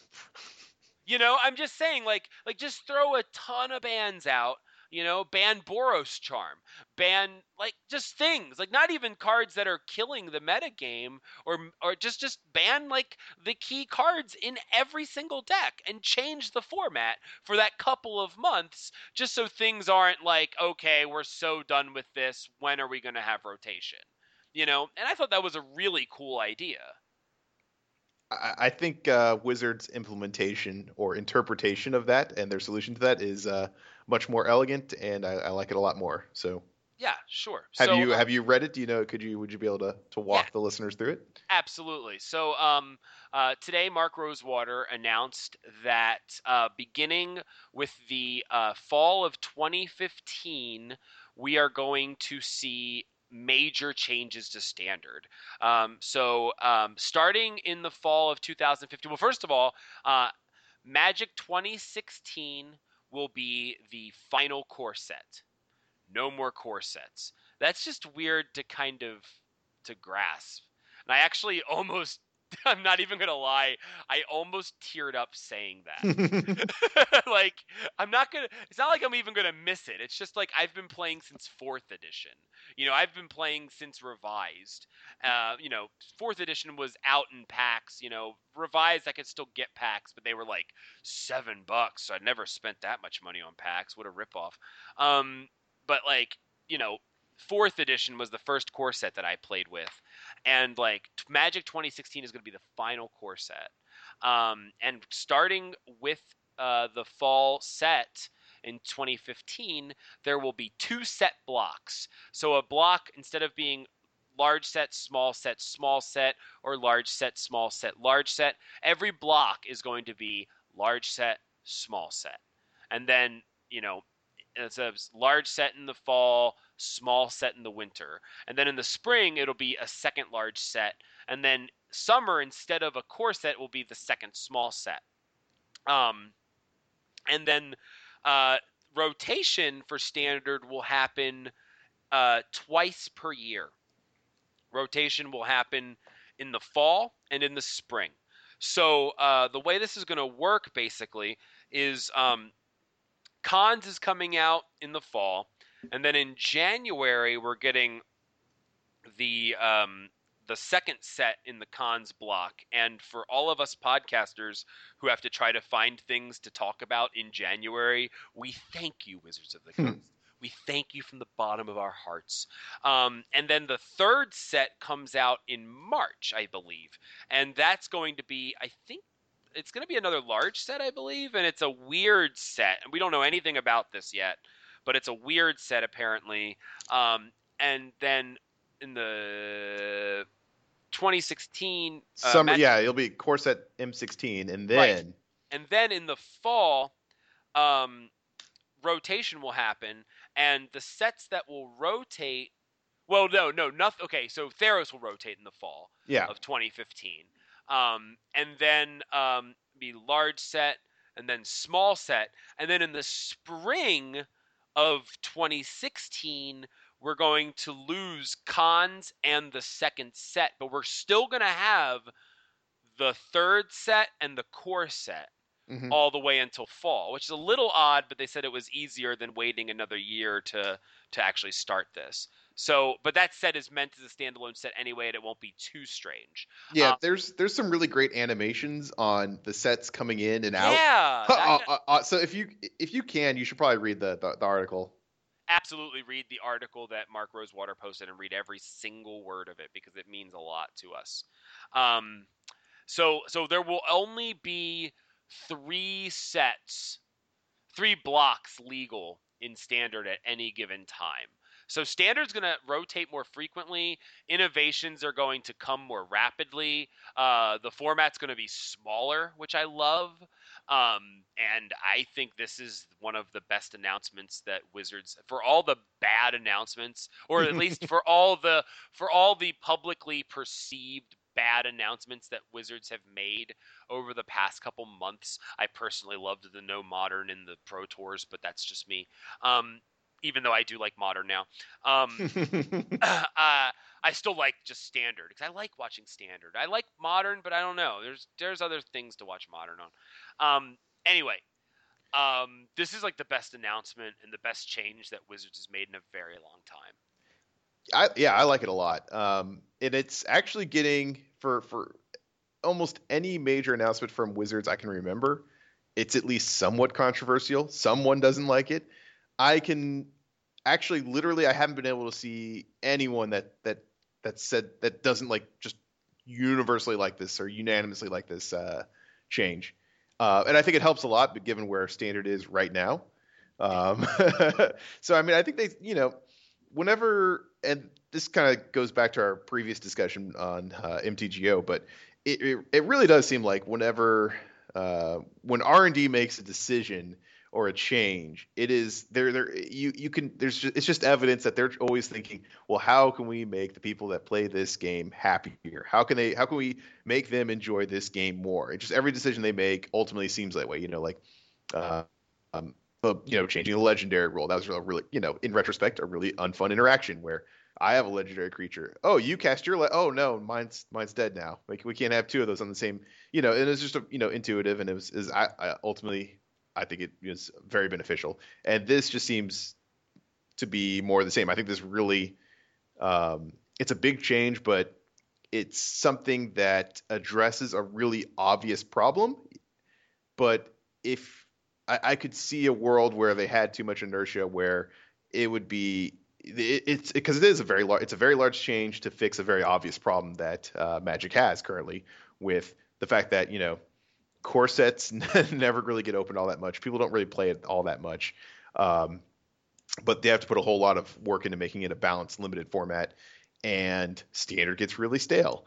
You know, I'm just saying, like, like just throw a ton of bans out. You know, ban Boros Charm, ban like just things, like not even cards that are killing the meta game, or or just just ban like the key cards in every single deck and change the format for that couple of months, just so things aren't like, okay, we're so done with this. When are we going to have rotation? You know, and I thought that was a really cool idea. I, think uh, Wizards' implementation or interpretation of that and their solution to that is uh, much more elegant, and I, I like it a lot more. So, Yeah, sure. have So, you uh, have you read it? Do you know? Could you would you be able to to walk Yeah. the listeners through it? Absolutely. So um, uh, today, Mark Rosewater announced that uh, beginning with the uh, fall of 2015, we are going to see major changes to standard. Um, so um, starting in the fall of 2015, well, first of all, uh, Magic 2016 will be the final core set. No more core sets. That's just weird to kind of to grasp. And I actually [laughs] almost [laughs] I'm not even gonna lie, I almost teared up saying that. [laughs] [laughs] like I'm not gonna it's not like I'm even gonna miss it. It's just like I've been playing since fourth edition. You know, I've been playing since revised. Uh, you know, fourth edition was out in packs, you know, revised I could still get packs, but they were like seven bucks. So I'd never spent that much money on packs. What a ripoff. Um but like, you know, fourth edition was the first core set that I played with, and like Magic 2016 is going to be the final core set. Um, and starting with uh, the fall set in 2015, there will be two set blocks. So a block instead of being large set, small set, small set, or large set, small set, large set, every block is going to be large set, small set, and then you know. It's a large set in the fall, small set in the winter. And then in the spring, it'll be a second large set. And then summer, instead of a core set, will be the second small set. Um, and then uh, rotation for standard will happen uh, twice per year. Rotation will happen in the fall and in the spring. So uh, the way this is going to work basically is um, Khans is coming out in the fall, and then in January we're getting the um, the second set in the Khans block. And for all of us podcasters who have to try to find things to talk about in January, we thank you, Wizards of the Hmm. Coast. We thank you from the bottom of our hearts. Um, and then the third set comes out in March, I believe, and that's going to be, I think it's going to be another large set, I believe, and it's a weird set, and we don't know anything about this yet, but it's a weird set apparently. Um, and then in the 2016 uh, Summer, Magic- yeah, it'll be core set M16, and then Right. and then in the fall, um, rotation will happen, and the sets that will rotate. Well, no, no, nothing. Okay, so Theros will rotate in the fall yeah, of 2015, um, and then um, be large set, and then small set, and then in the spring of 2016, we're going to lose Khans and the second set, but we're still going to have the third set and the core set Mhm. all the way until fall, which is a little odd, but they said it was easier than waiting another year to to actually start this. So, but that set is meant as a standalone set anyway, and it won't be too strange. yeah. um, there's there's some really great animations on the sets coming in and out. Yeah, [laughs] Uh, uh, uh, so if you if you can, you should probably read the the, the article. absolutely read the article that Mark Rosewater posted and read every single word of it because it means a lot to us. Um, so so there will only be three sets, three blocks legal in standard at any given time. So standard's going to rotate more frequently. Innovations are going to come more rapidly. Uh, the format's going to be smaller, which I love. Um, and I think this is one of the best announcements that Wizards, for all the bad announcements, or at least [laughs] for all the for all the publicly perceived bad announcements that Wizards have made over the past couple months. I personally loved the no modern in the Pro Tours, but that's just me. Um, even though I do like modern now. Um, [laughs] [clears throat] uh, I still like just standard because I like watching standard. I like modern, but I don't know. There's there's other things to watch modern on. Um, anyway, um, this is like the best announcement and the best change that Wizards has made in a very long time. I, yeah, I like it a lot. Um, and it's actually getting for for almost any major announcement from Wizards I can remember. It's at least somewhat controversial. Someone doesn't like it. I can actually, literally, I haven't been able to see anyone that that that said that doesn't like just universally like this or unanimously like this uh, change. Uh, and I think it helps a lot, but given where standard is right now. Um, [laughs] so I mean, I think they, you know, whenever and this kind of goes back to our previous discussion on uh, MTGO, but it, it, it really does seem like whenever uh, when R and D makes a decision or a change, it is there. There you you can there's just, it's just evidence that they're always thinking, well, how can we make the people that play this game happier? How can they how can we make them enjoy this game more? It just every decision they make ultimately seems that way. You know, like. Uh, um, you know, changing the legendary rule. That was a really, you know, in retrospect, a really unfun interaction where I have a legendary creature. Oh, you cast your le- oh no, mine's mine's dead now. Like we can't have two of those on the same. You know, and it's just a, you know intuitive, and it was is I, I ultimately I think it is very beneficial. And this just seems to be more the same. I think this really um, it's a big change, but it's something that addresses a really obvious problem. But if I, I could see a world where they had too much inertia, where it would be it's because it is a very large it's a very large change to fix a very obvious problem that uh, Magic has currently with the fact that you know core sets [laughs] never really get opened all that much. People don't really play it all that much, um, but they have to put a whole lot of work into making it a balanced, limited format, and standard gets really stale.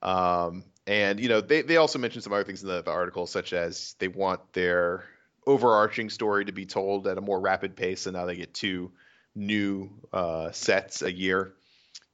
Um, and you know they they also mentioned some other things in the, the article, such as they want their overarching story to be told at a more rapid pace, and now they get two new uh, sets a year.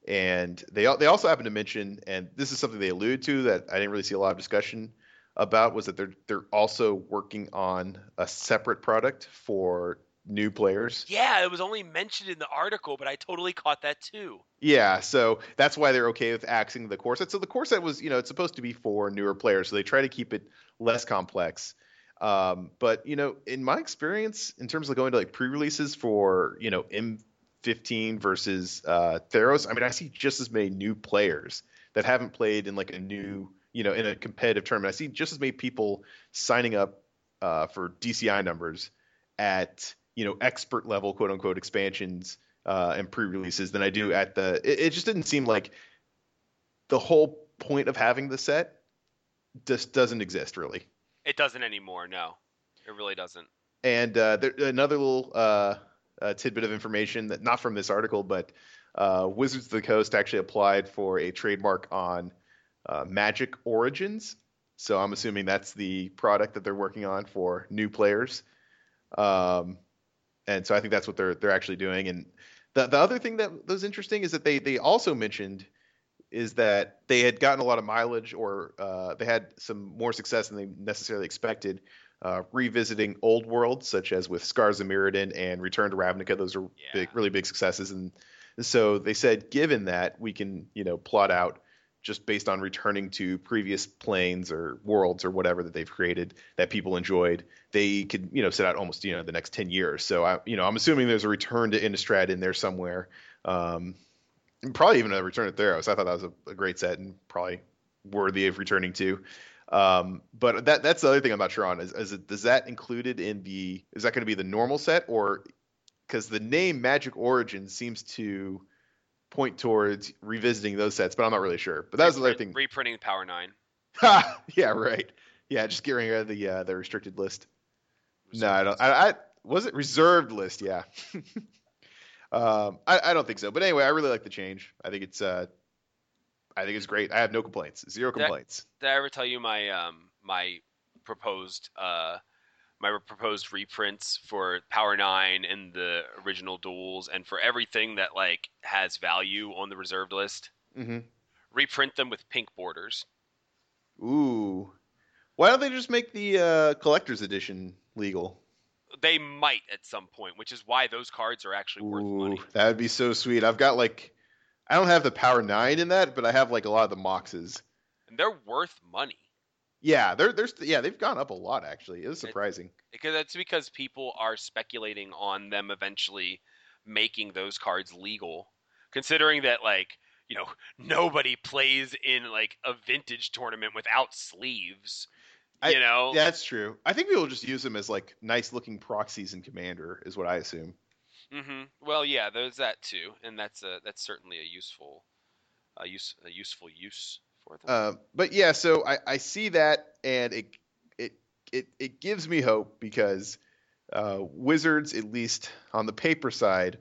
And they they also happen to mention, and this is something they allude to that I didn't really see a lot of discussion about, was that they're they're also working on a separate product for new players. Yeah, it was only mentioned in the article, but I totally caught that too. Yeah, so that's why they're okay with axing the core set. So the core set was, you know, it's supposed to be for newer players, so they try to keep it less complex. Um, but you know, in my experience, in terms of going to like pre-releases for you know M15 versus uh, Theros, I mean, I see just as many new players that haven't played in like a new, you know, in a competitive tournament. I see just as many people signing up uh, for DCI numbers at you know expert level, quote unquote, expansions uh, and pre-releases than I do at the. It, it just didn't seem like the whole point of having the set just doesn't exist really. It doesn't anymore. No, it really doesn't. And uh, there, another little uh, uh, tidbit of information that not from this article, but uh, Wizards of the Coast actually applied for a trademark on uh, Magic Origins. So I'm assuming that's the product that they're working on for new players. Um, and so I think that's what they're they're actually doing. And the the other thing that was interesting is that they they also mentioned is that they had gotten a lot of mileage or uh, they had some more success than they necessarily expected uh, revisiting old worlds such as with Scars of Mirrodin and Return to Ravnica. Those are yeah. big, really big successes, and, and so they said, given that we can, you know, plot out just based on returning to previous planes or worlds or whatever that they've created that people enjoyed, they could, you know, set out almost, you know, the next 10 years. So I, you know, I'm assuming there's a return to Innistrad in there somewhere. Um, probably even a return of Theros. I thought that was a, a great set and probably worthy of returning to. Um, but that that's the other thing I'm not sure on is, is that included in the is that going to be the normal set or because the name Magic Origins seems to point towards revisiting those sets, but I'm not really sure. But that was the other thing. Reprinting Power Nine. [laughs] yeah, right. Yeah, just getting rid of the uh, the restricted list. Reserved no, I don't. I, I was it reserved list. Yeah. [laughs] Um, I, I don't think so. But anyway, I really like the change. I think it's uh, I think it's great. I have no complaints. Zero complaints. Did I ever tell you my um my proposed uh my proposed reprints for Power Nine and the original duels and for everything that like has value on the reserved list? hmm Reprint them with pink borders. Ooh. Why don't they just make the uh, collector's edition legal? They might at some point, which is why those cards are actually worth money. That would be so sweet. I've got like, I don't have the Power Nine in that, but I have like a lot of the Moxes. And they're worth money. Yeah, they're they're yeah they've gone up a lot actually. It is surprising. because that's because people are speculating on them eventually making those cards legal considering that like you know [laughs] nobody plays in like a vintage tournament without sleeves I- you know that's true. I think people just use them as like nice looking proxies in Commander is what I assume. hmm well yeah there's that too and that's a that's certainly a useful a use a useful use for them Um, but yeah, so I, I see that, and it it it it gives me hope because uh, Wizards, at least on the paper side,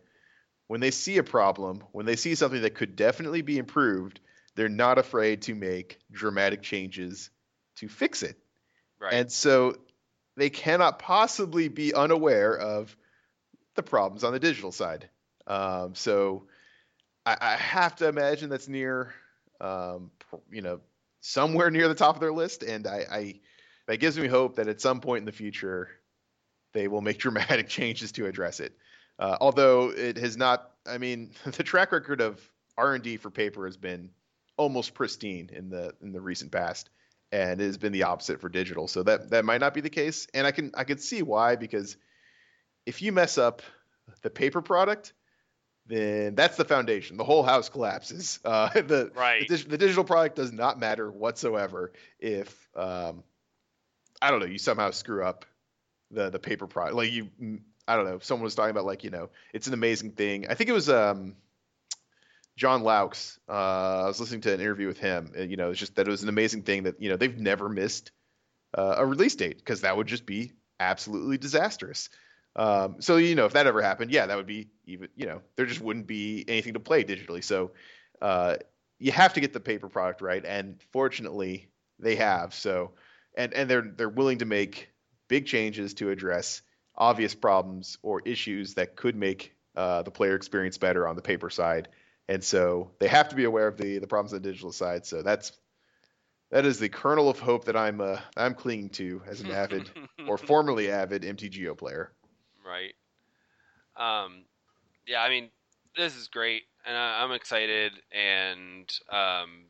when they see a problem, when they see something that could definitely be improved, they're not afraid to make dramatic changes to fix it. right And so they cannot possibly be unaware of the problems on the digital side. Um, so I, I have to imagine that's near, um, you know, somewhere near the top of their list. And I, I that gives me hope that at some point in the future they will make [laughs] dramatic changes to address it. Uh, although it has not, I mean, [laughs] the track record of R and D for paper has been almost pristine in the in the recent past and it has been the opposite for digital. So that that might not be the case, and I can I can see why because if you mess up the paper product, then that's the foundation. The whole house collapses. [laughs] Uh, the, Right. the the digital product does not matter whatsoever if um, I don't know you somehow screw up the the paper product. Like you, I don't know. Someone was talking about like you know it's an amazing thing. I think it was um, John Laux. Uh, I was listening to an interview with him. and, You know, it's just that it was an amazing thing that you know they've never missed uh, a release date because that would just be absolutely disastrous. Um, so you know, if that ever happened, yeah, that would be even. You know, there just wouldn't be anything to play digitally. So uh, you have to get the paper product right, and fortunately, they have. So and and they're they're willing to make big changes to address obvious problems or issues that could make uh, the player experience better on the paper side. And so they have to be aware of the the problems on the digital side. So that's that is the kernel of hope that I'm uh, I'm clinging to as an avid [laughs] or formerly avid MTGO player. Um yeah i mean this is great and I, i'm excited and um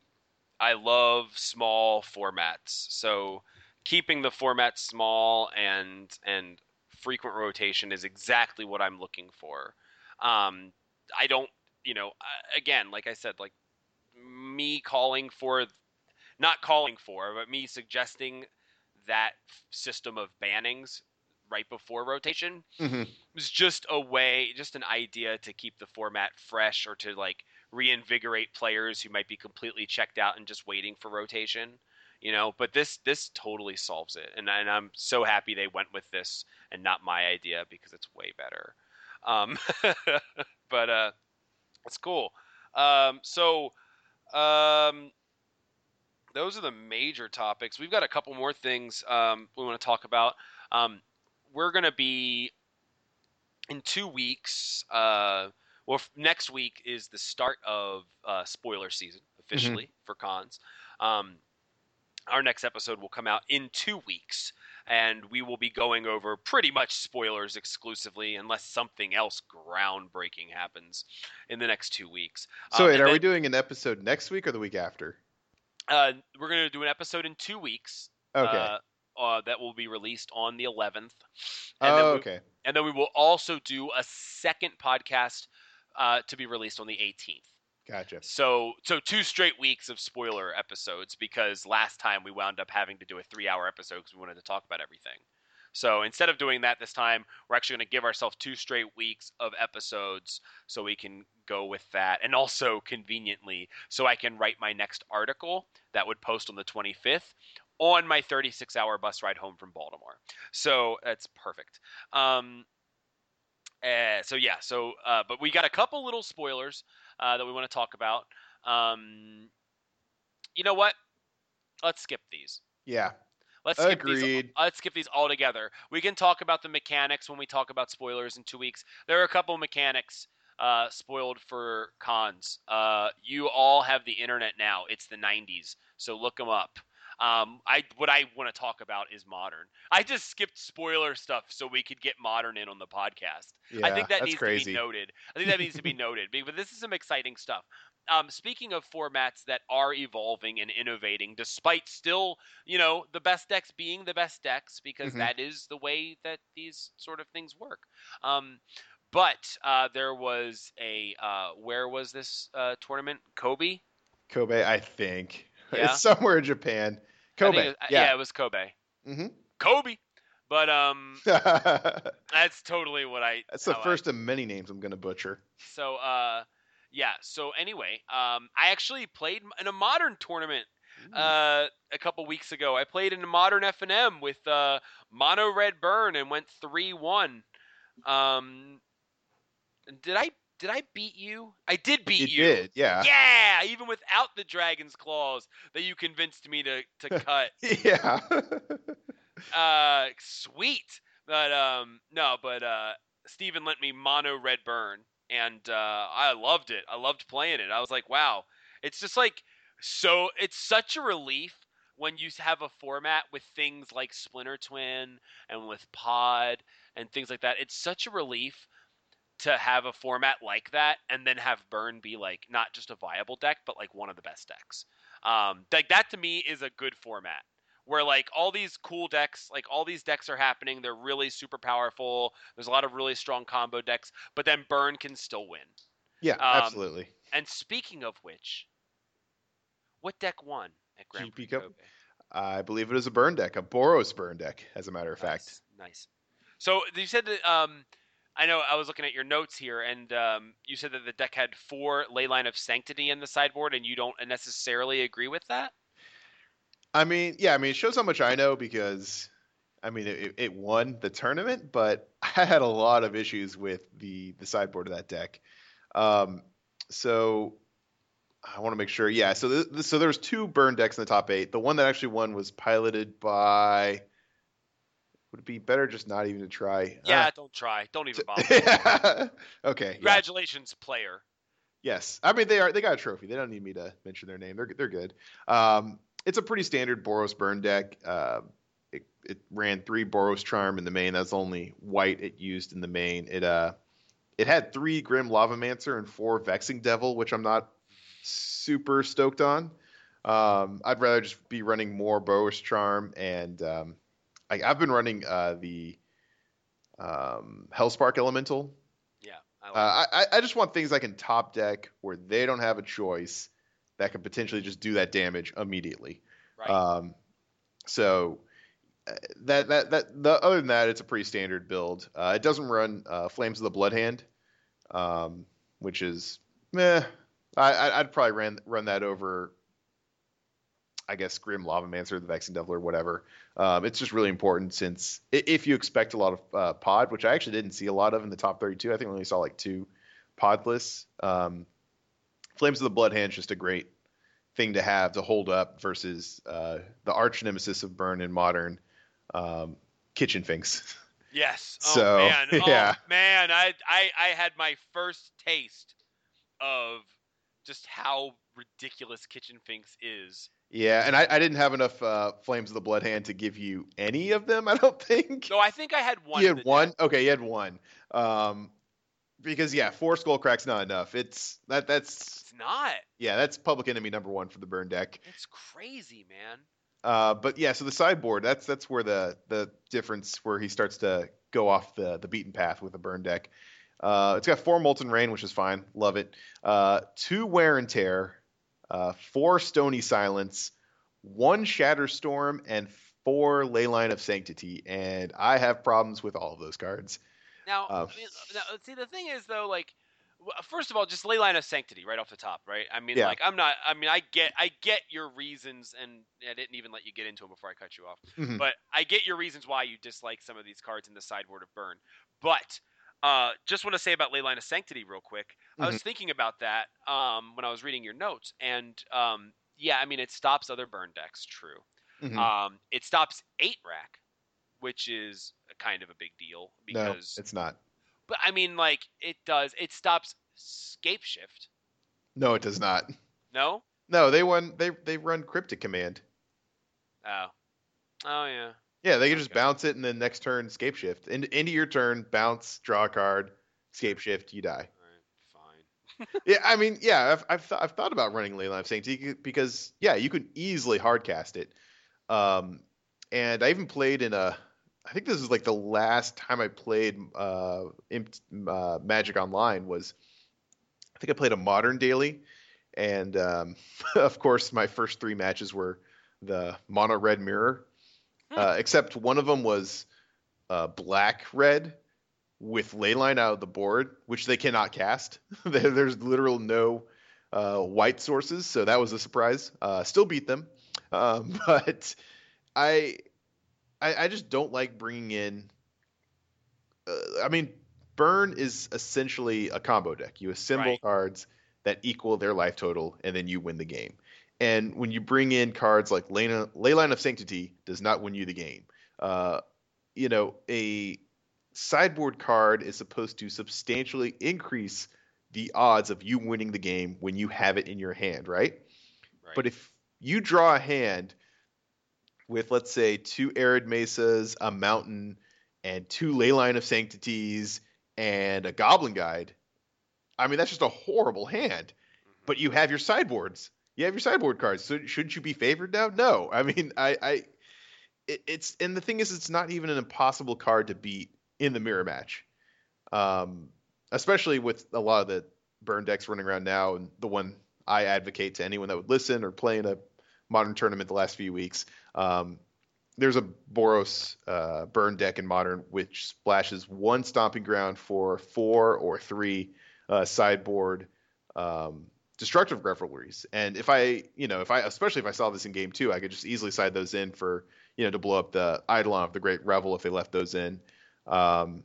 i love small formats. So keeping the format small and and frequent rotation is exactly what i'm looking for. Um i don't you know again like i said like me calling for not calling for but me suggesting that system of bannings right before rotation Mm-hmm. was just a way, just an idea to keep the format fresh or to like reinvigorate players who might be completely checked out and just waiting for rotation. You know, but this this totally solves it, and, and I'm so happy they went with this and not my idea because it's way better. Um, [laughs] but uh, it's cool. Um, so um, those are the major topics. We've got a couple more things um, we want to talk about. Um, we're going to be in two weeks. Uh, well, f- next week is the start of uh, spoiler season officially for Khans. Um, our next episode will come out in two weeks, and we will be going over pretty much spoilers exclusively, unless something else groundbreaking happens in the next two weeks. So Um, wait, are we doing an episode next week or the week after? Uh, we're going to do an episode in two weeks. Okay. Uh, uh, that will be released on the 11th. oh, we, okay. and then we will also do a second podcast uh, to be released on the 18th. Gotcha. So, so two straight weeks of spoiler episodes because last time we wound up having to do a three-hour episode because we wanted to talk about everything. So instead of doing that this time, we're actually going to give ourselves two straight weeks of episodes so we can go with that. And also conveniently, so I can write my next article that would post on the 25th on my 36 hour bus ride home from Baltimore. So that's perfect. Um, Uh, so yeah, so uh, but we got a couple little spoilers uh, that we want to talk about. Um, you know what? Let's skip these. Yeah. Let's skip these. Agreed. Let's skip these altogether. We can talk about the mechanics when we talk about spoilers in two weeks. There are a couple mechanics uh, spoiled for Khans. Uh, you all have the internet now. It's the '90s, so look them up. Um, I what I want to talk about is modern. I just skipped spoiler stuff so we could get modern in on the podcast. Yeah. I think that needs crazy. to be noted. I think that needs to be [laughs] noted. But this is some exciting stuff. Um, speaking of formats that are evolving and innovating, despite still, you know, the best decks being the best decks, because Mhm. that is the way that these sort of things work. Um, but uh, there was a uh, where was this uh, tournament? Kobe. Kobe, I think. Yeah? It's somewhere in Japan. Kobe. it- uh, yeah. it was Kobe. hmm Kobe. But um, [laughs] That's totally what I. That's the how I- first of many names I'm gonna butcher. So uh, yeah. So anyway, um, I actually played in a modern tournament uh, a couple weeks ago. I played in a modern FNM with uh, Mono Red Burn and went three one. Um, did I did I beat you? I did beat you you. did, yeah. Yeah, even without the dragon's claws that you convinced me to to [laughs] cut. Yeah. uh, sweet. But um, no, but uh, Stephen lent me Mono Red Burn, and uh, I loved it. I loved playing it. I was like, wow, it's just like so. It's such a relief when you have a format with things like Splinter Twin and with Pod and things like that. It's such a relief to have a format like that and then have Burn be like not just a viable deck, but like one of the best decks. Um, like that to me is a good format where like all these cool decks, like all these decks are happening. They're really super powerful. There's a lot of really strong combo decks, but then Burn can still win. yeah, Um, absolutely. And speaking of which, what deck won at Grand Prix Cup? I believe it is a burn deck, a Boros burn deck, as a matter of fact. Nice, nice. So you said that. Um, I know I was looking at your notes here, and um, you said that the deck had four Leyline of Sanctity in the sideboard, and you don't necessarily agree with that. I mean, yeah, I mean, it shows how much I know because, I mean, it, it won the tournament, but [laughs] I had a lot of issues with the the sideboard of that deck. Um, so I want to make sure. Yeah, so th- so there was two burn decks in the top eight. The one that actually won was piloted by. Would it be better just not even to try? Yeah, don't try. Don't even bother. [laughs] Okay. yeah. Congratulations, player. Yes, I mean they are. They got a trophy. They don't need me to mention their name. They're they're good. Um, it's a pretty standard Boros burn deck. Uh, it, it ran three Boros charm in the main. That's only white it used in the main. It uh, it had three Grim Lavamancer and four Vexing Devil, which I'm not super stoked on. Um, I'd rather just be running more Boros charm, and um, I, I've been running uh, the um, Hellspark Elemental Yeah, I like uh, I, I just want things I can top deck where they don't have a choice that can potentially just do that damage immediately. right. Um, so uh, that that that the, other than that, it's a pretty standard build. Uh, it doesn't run uh, Flames of the Bloodhand, um, which is meh. I, I- I'd probably run run that over. I guess Grim Lavamancer, the Vexing Devil, or whatever. Um, it's just really important since if you expect a lot of uh, pod, which I actually didn't see a lot of in the top 32, I think I only saw like two podless. Um, Flames of the Blood Hand is just a great thing to have to hold up versus uh, the arch nemesis of Burn in modern um, Kitchen Finks. [laughs] yes. Oh so, man. [laughs] Oh, yeah. man. I, I I had my first taste of just how ridiculous Kitchen Finks is. Yeah, and I, I didn't have enough uh, Flames of the Blood Hand to give you any of them. I don't [laughs] think. No, I think I had one. you had one. Okay, you had one. Um, because yeah, four skull cracks not enough. It's that that's It's not. yeah, that's public enemy number one for the burn deck. It's crazy, man. Uh, but yeah, so the sideboard that's that's where the the difference where he starts to go off the the beaten path with the burn deck. Uh, it's got four molten rain, which is fine, love it. Uh, two wear and tear, uh, four stony silence, one Shatterstorm, and four leyline of sanctity. And I have problems with all of those cards. Now, Uh, I mean, now, see, the thing is though, like, first of all, just leyline of sanctity right off the top, right? I mean, Yeah. like, I'm not. I mean, I get, I get your reasons, and I didn't even let you get into them before I cut you off. Mhm. But I get your reasons why you dislike some of these cards in the sideboard of burn. But Uh, just want to say about Leyline of Sanctity real quick. I was thinking about that um, when I was reading your notes, and um, yeah, I mean it stops other burn decks. True. Mhm. Um, it stops eight rack, which is kind of a big deal no, because, it's not. but I mean, like it does. It stops scape shift. No, it does not. No. No, they run they they run cryptic command. Oh. Oh yeah. Yeah, they can just Okay. bounce it and then next turn scape shift. Into, into your turn, bounce, draw a card, scape shift, you die. All right. Fine. [laughs] Yeah, I mean, yeah, I've I've, th- I've thought about running Leyline of Sanctity because yeah, you can easily hardcast it. Um, and I even played in a. I think this is like the last time I played uh, Imp- uh, Magic Online was. I think I played a modern daily, and um, [laughs] of course my first three matches were the mono red mirror. Uh, except one of them was uh, black red with leyline out of the board, which they cannot cast. [laughs] There's literal no uh, white sources, so that was a surprise. Uh, still beat them, um, [laughs] but I, I I just don't like bringing in. Uh, I mean, burn is essentially a combo deck. You assemble Right. cards that equal their life total, and then you win the game. And when you bring in cards like Leyline, Leyline of Sanctity, does not win you the game. Uh, you know, a sideboard card is supposed to substantially increase the odds of you winning the game when you have it in your hand, right? Right. But if you draw a hand with, let's say, two Arid Mesas, a Mountain, and two Leyline of Sanctities, and a Goblin Guide, I mean, that's just a horrible hand. Mhm. But you have your sideboards. You have your sideboard cards. So shouldn't you be favored now? No. I mean, I, I it, it's and the thing is, it's not even an impossible card to beat in the mirror match. Um, especially with a lot of the burn decks running around now, and the one I advocate to anyone that would listen or play in a modern tournament the last few weeks. Um, there's a Boros uh, burn deck in modern which splashes one stomping ground for four or three uh, sideboard um, destructive revelries. And if I, you know, if I, especially if I saw this in game two, I could just easily side those in for, you know, to blow up the Eidolon of the Great Revel if they left those in. Um,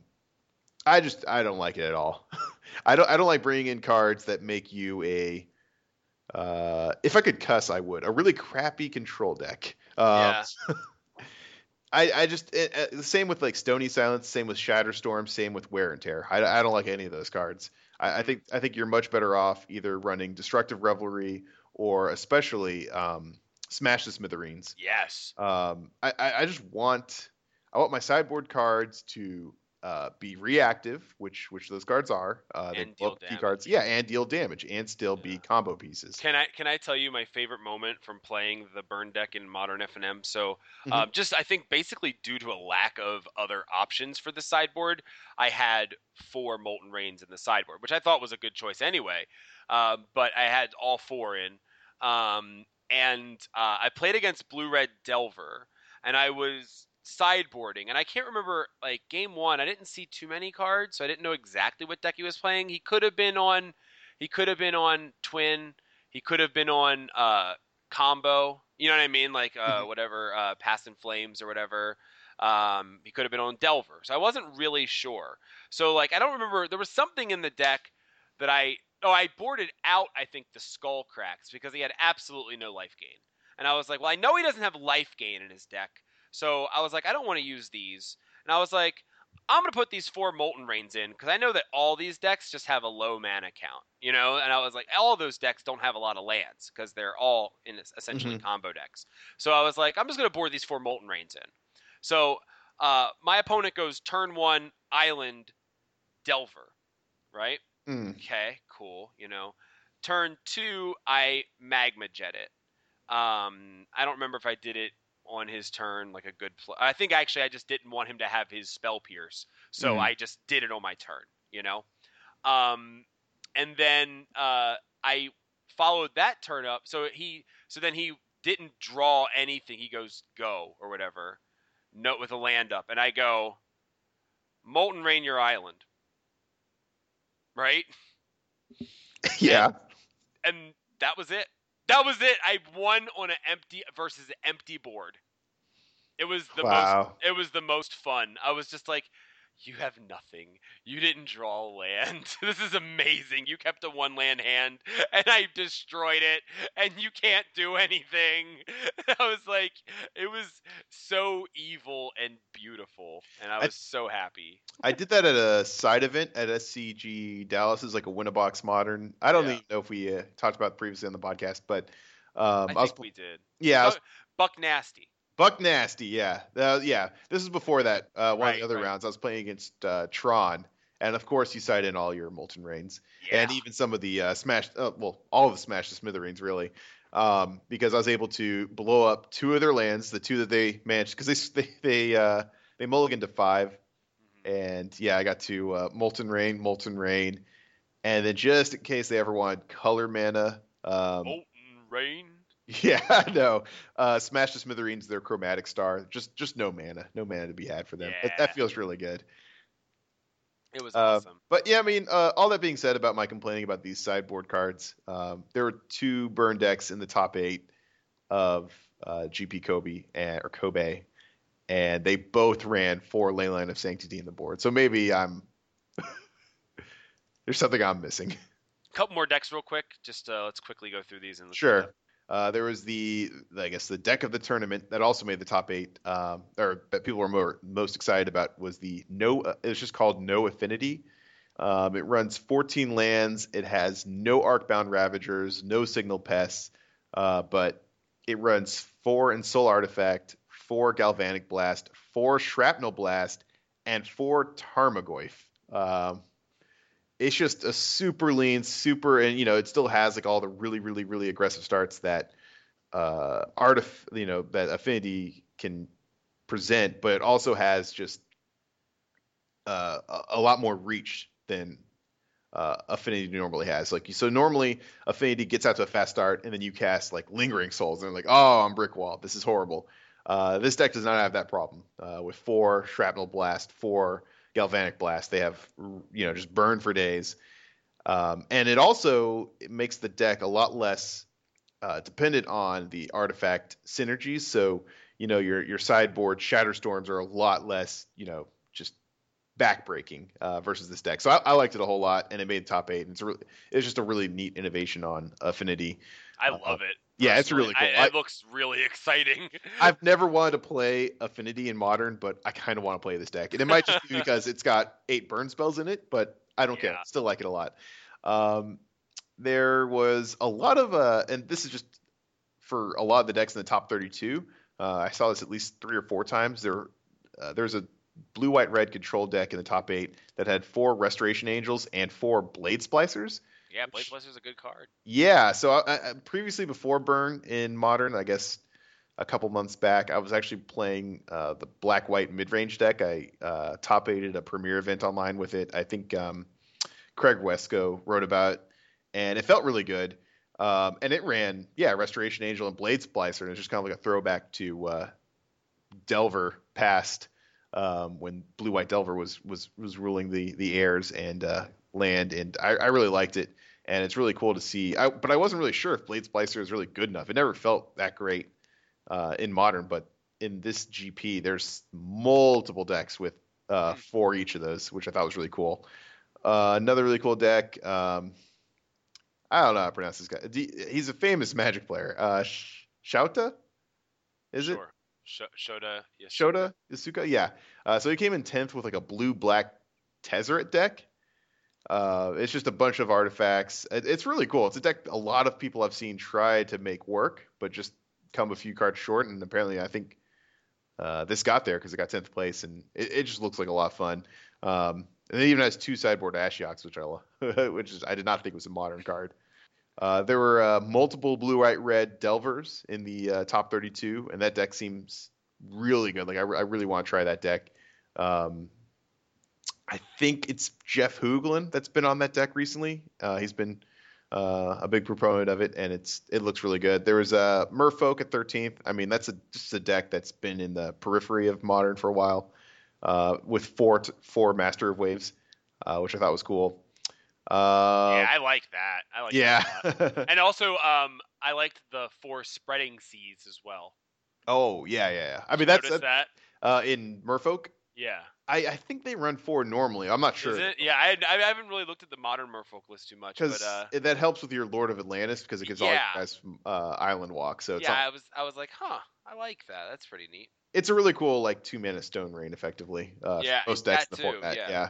I just, I don't like it at all. [laughs] I don't, I don't like bringing in cards that make you a, uh, if I could cuss, I would a really crappy control deck. Um, Yeah. [laughs] I, I just it, uh, the same with like Stony Silence, same with Shatterstorm, same with Wear and Tear. I, I don't like any of those cards. I, I think I think you're much better off either running Destructive Revelry or especially um, Smash to Smithereens. Yes. Um, I, I, I just want I want my sideboard cards to uh, be reactive, which which those cards are. Uh, they And deal key cards, yeah, and deal damage, and still Yeah. be combo pieces. Can I can I tell you my favorite moment from playing the burn deck in modern FNM? So, Mhm. um, just I think basically due to a lack of other options for the sideboard, I had four Molten Rains in the sideboard, which I thought was a good choice anyway. Um, but I had all four in, um, and uh, I played against Blue Red Delver, and I was sideboarding, and I can't remember like game one. I didn't see too many cards, so I didn't know exactly what deck he was playing. He could have been on, he could have been on Twin. He could have been on uh, combo. You know what I mean? Like uh, Mhm. whatever, uh, Past in Flames or whatever. Um, he could have been on Delver. So I wasn't really sure. So like I don't remember. There was something in the deck that I oh I boarded out. I think the Skull Cracks because he had absolutely no life gain. And I was like, well, I know he doesn't have life gain in his deck. So I was like, I don't want to use these. And I was like, I'm gonna put these four Molten Rains in because I know that all these decks just have a low mana count, you know. And I was like, all those decks don't have a lot of lands because they're all in es- essentially combo decks. So I was like, I'm just gonna board these four Molten Rains in. So uh, my opponent goes turn one Island Delver, right? Mm. Okay, cool. You know, turn two, I magma jet it. Um, I don't remember if I did it on his turn, like a good play. I think actually I just didn't want him to have his spell pierce, so Mhm. I just did it on my turn. You know, um, and then uh, I followed that turn up. So he, so then he didn't draw anything. He goes go or whatever, note with a land up, and I go, Molten Rain your island, right? [laughs] yeah. and that was it. That was it. I won on an empty versus an empty board. It was the most it was the most fun. I was just like, You have nothing. You didn't draw a land. [laughs] This is amazing. You kept a one land hand and I destroyed it and you can't do anything. [laughs] I was like, it was so evil and beautiful. And I I- was so happy. I did that at a side event at SCG Dallas. Is like a Winnabox Modern. I don't Yeah. even know if we uh, talked about it previously on the podcast, but um, I I was think we did. yeah, I was Buck, Buck Nasty. Buck Nasty, yeah, uh, yeah. This is before that. Uh, one of the other right. rounds, I was playing against uh, Tron, and of course, you cite in all your Molten Rains, Yeah. and even some of the uh, Smash, uh, well, all of the Smash to Smithereens, really, um, because I was able to blow up two of their lands, the two that they managed, because they they they, uh, they mulliganed to five, Mhm. and yeah, I got to uh, Molten Rain, Molten Rain, and then just in case they ever wanted color mana. Um, Molten Rain. [laughs] yeah, I know. Uh, Smash to Smithereens, their chromatic star. Just just no mana. No mana to be had for them. It- that feels really good. It was Uh, awesome. But yeah, I mean, uh, all that being said about my complaining about these sideboard cards, um, there were two burn decks in the top eight of uh, GP Kobe and, or Kobe, and they both ran four Leyline of Sanctity in the board. So maybe I'm [laughs] there's something I'm missing. A couple more decks real quick. Just uh, let's quickly go through these and Sure. Uh, there was the, I guess, the deck of the tournament that also made the top eight, um, or that people were more, most excited about was the no. Uh, it's just called No Affinity. Um, it runs 14 lands. It has no Arcbound Ravagers, no Signal Pests, uh, but it runs four Ensoul Artifact, four Galvanic Blast, four Shrapnel Blast, and four Tarmogoyf. Um, it's just a super lean, super, and you know, it still has like all the really, really, really aggressive starts that uh, artif, you know, that Affinity can present, but it also has just uh, a, lot more reach than uh, Affinity normally has. Like, so normally Affinity gets out to a fast start, and then you cast like Lingering Souls, and they're like, oh, I'm brick wall. This is horrible. Uh, this deck does not have that problem. Uh, with four Shrapnel Blast, four Galvanic Blast, they have you know just burn for days, um, and it also it makes the deck a lot less uh, dependent on the artifact synergies. So you know your your sideboard Shatterstorms are a lot less you know just backbreaking uh, versus this deck. So I, I liked it a whole lot, and it made top eight. And it's really, it's just a really neat innovation on Affinity. I Uh, love it. Yeah, it's really cool. I, it looks really exciting. [laughs] I've never wanted to play Affinity in Modern, but I kind of want to play this deck, and it might just be [laughs] because it's got eight burn spells in it, but I don't care. Yeah. Still like it a lot. Um, there was a lot of, uh, and this is just for a lot of the decks in the top 32. Uh, I saw this at least three or four times. There, uh, there's a blue, white, red control deck in the top eight that had four Restoration Angels and four Blade Splicers. Yeah, Blade Splicer's a good card. Yeah. So I, I, previously, before Burn in Modern, I guess a couple months back, I was actually playing uh, the black white mid range deck. I uh, top aided a premiere event online with it. I think um, Craig Wescoe wrote about, it, and it felt really good. Um, and it ran, yeah, Restoration Angel and Blade Splicer, and it's just kind of like a throwback to uh, Delver past um, when Blue White Delver was was was ruling the the airs and uh, land, and I, I really liked it and it's really cool to see. I, but I wasn't really sure if Blade Splicer is really good enough. It never felt that great uh, in modern, but in this GP, there's multiple decks with uh, for each of those, which I thought was really cool. Uh, another really cool deck. Um, I don't know how to pronounce this guy. D- He's a famous Magic player. Uh, Sh- Shouta, is it? sure. Sh- Shoda. Yes. Shota Yasooka, yeah. Uh, so he came in tenth with like a blue black Tezzeret deck. Uh, it's just a bunch of artifacts. It, it's really cool. It's a deck a lot of people I've seen try to make work, but just come a few cards short. And apparently, I think uh, this got there because it got tenth place, and it, it just looks like a lot of fun. Um, and it even has two sideboard Ashioks, which I love, [laughs] which is I did not think was a modern card. Uh, there were uh, multiple blue, white, red Delvers in the uh, top 32, and that deck seems really good. Like I, re- I really want to try that deck. Um, I think it's Jeff Hoogland that's been on that deck recently. Uh, he's been uh, a big proponent of it, and it's it looks really good. There was a uh, Merfolk at 13th. I mean, that's a just a deck that's been in the periphery of modern for a while, uh, with four t- four Master of Waves, uh, which I thought was cool. Uh, yeah, I like that. I like yeah. that. [laughs] And also, um, I liked the four Spreading Seas as well. oh yeah, yeah, yeah. I mean you that's notice that. uh, in Merfolk. Yeah. I, I think they run four normally. I'm not sure Is it? Yeah, I, I haven't really looked at the modern Merfolk list too much, because uh, that helps with your Lord of Atlantis because it gives all you guys uh, Island Walk. So it's yeah, on- I was I was like, huh, I like that. That's pretty neat. it's a really cool like two mana stone rain effectively. Uh, Yeah, most decks in the too, format. yeah.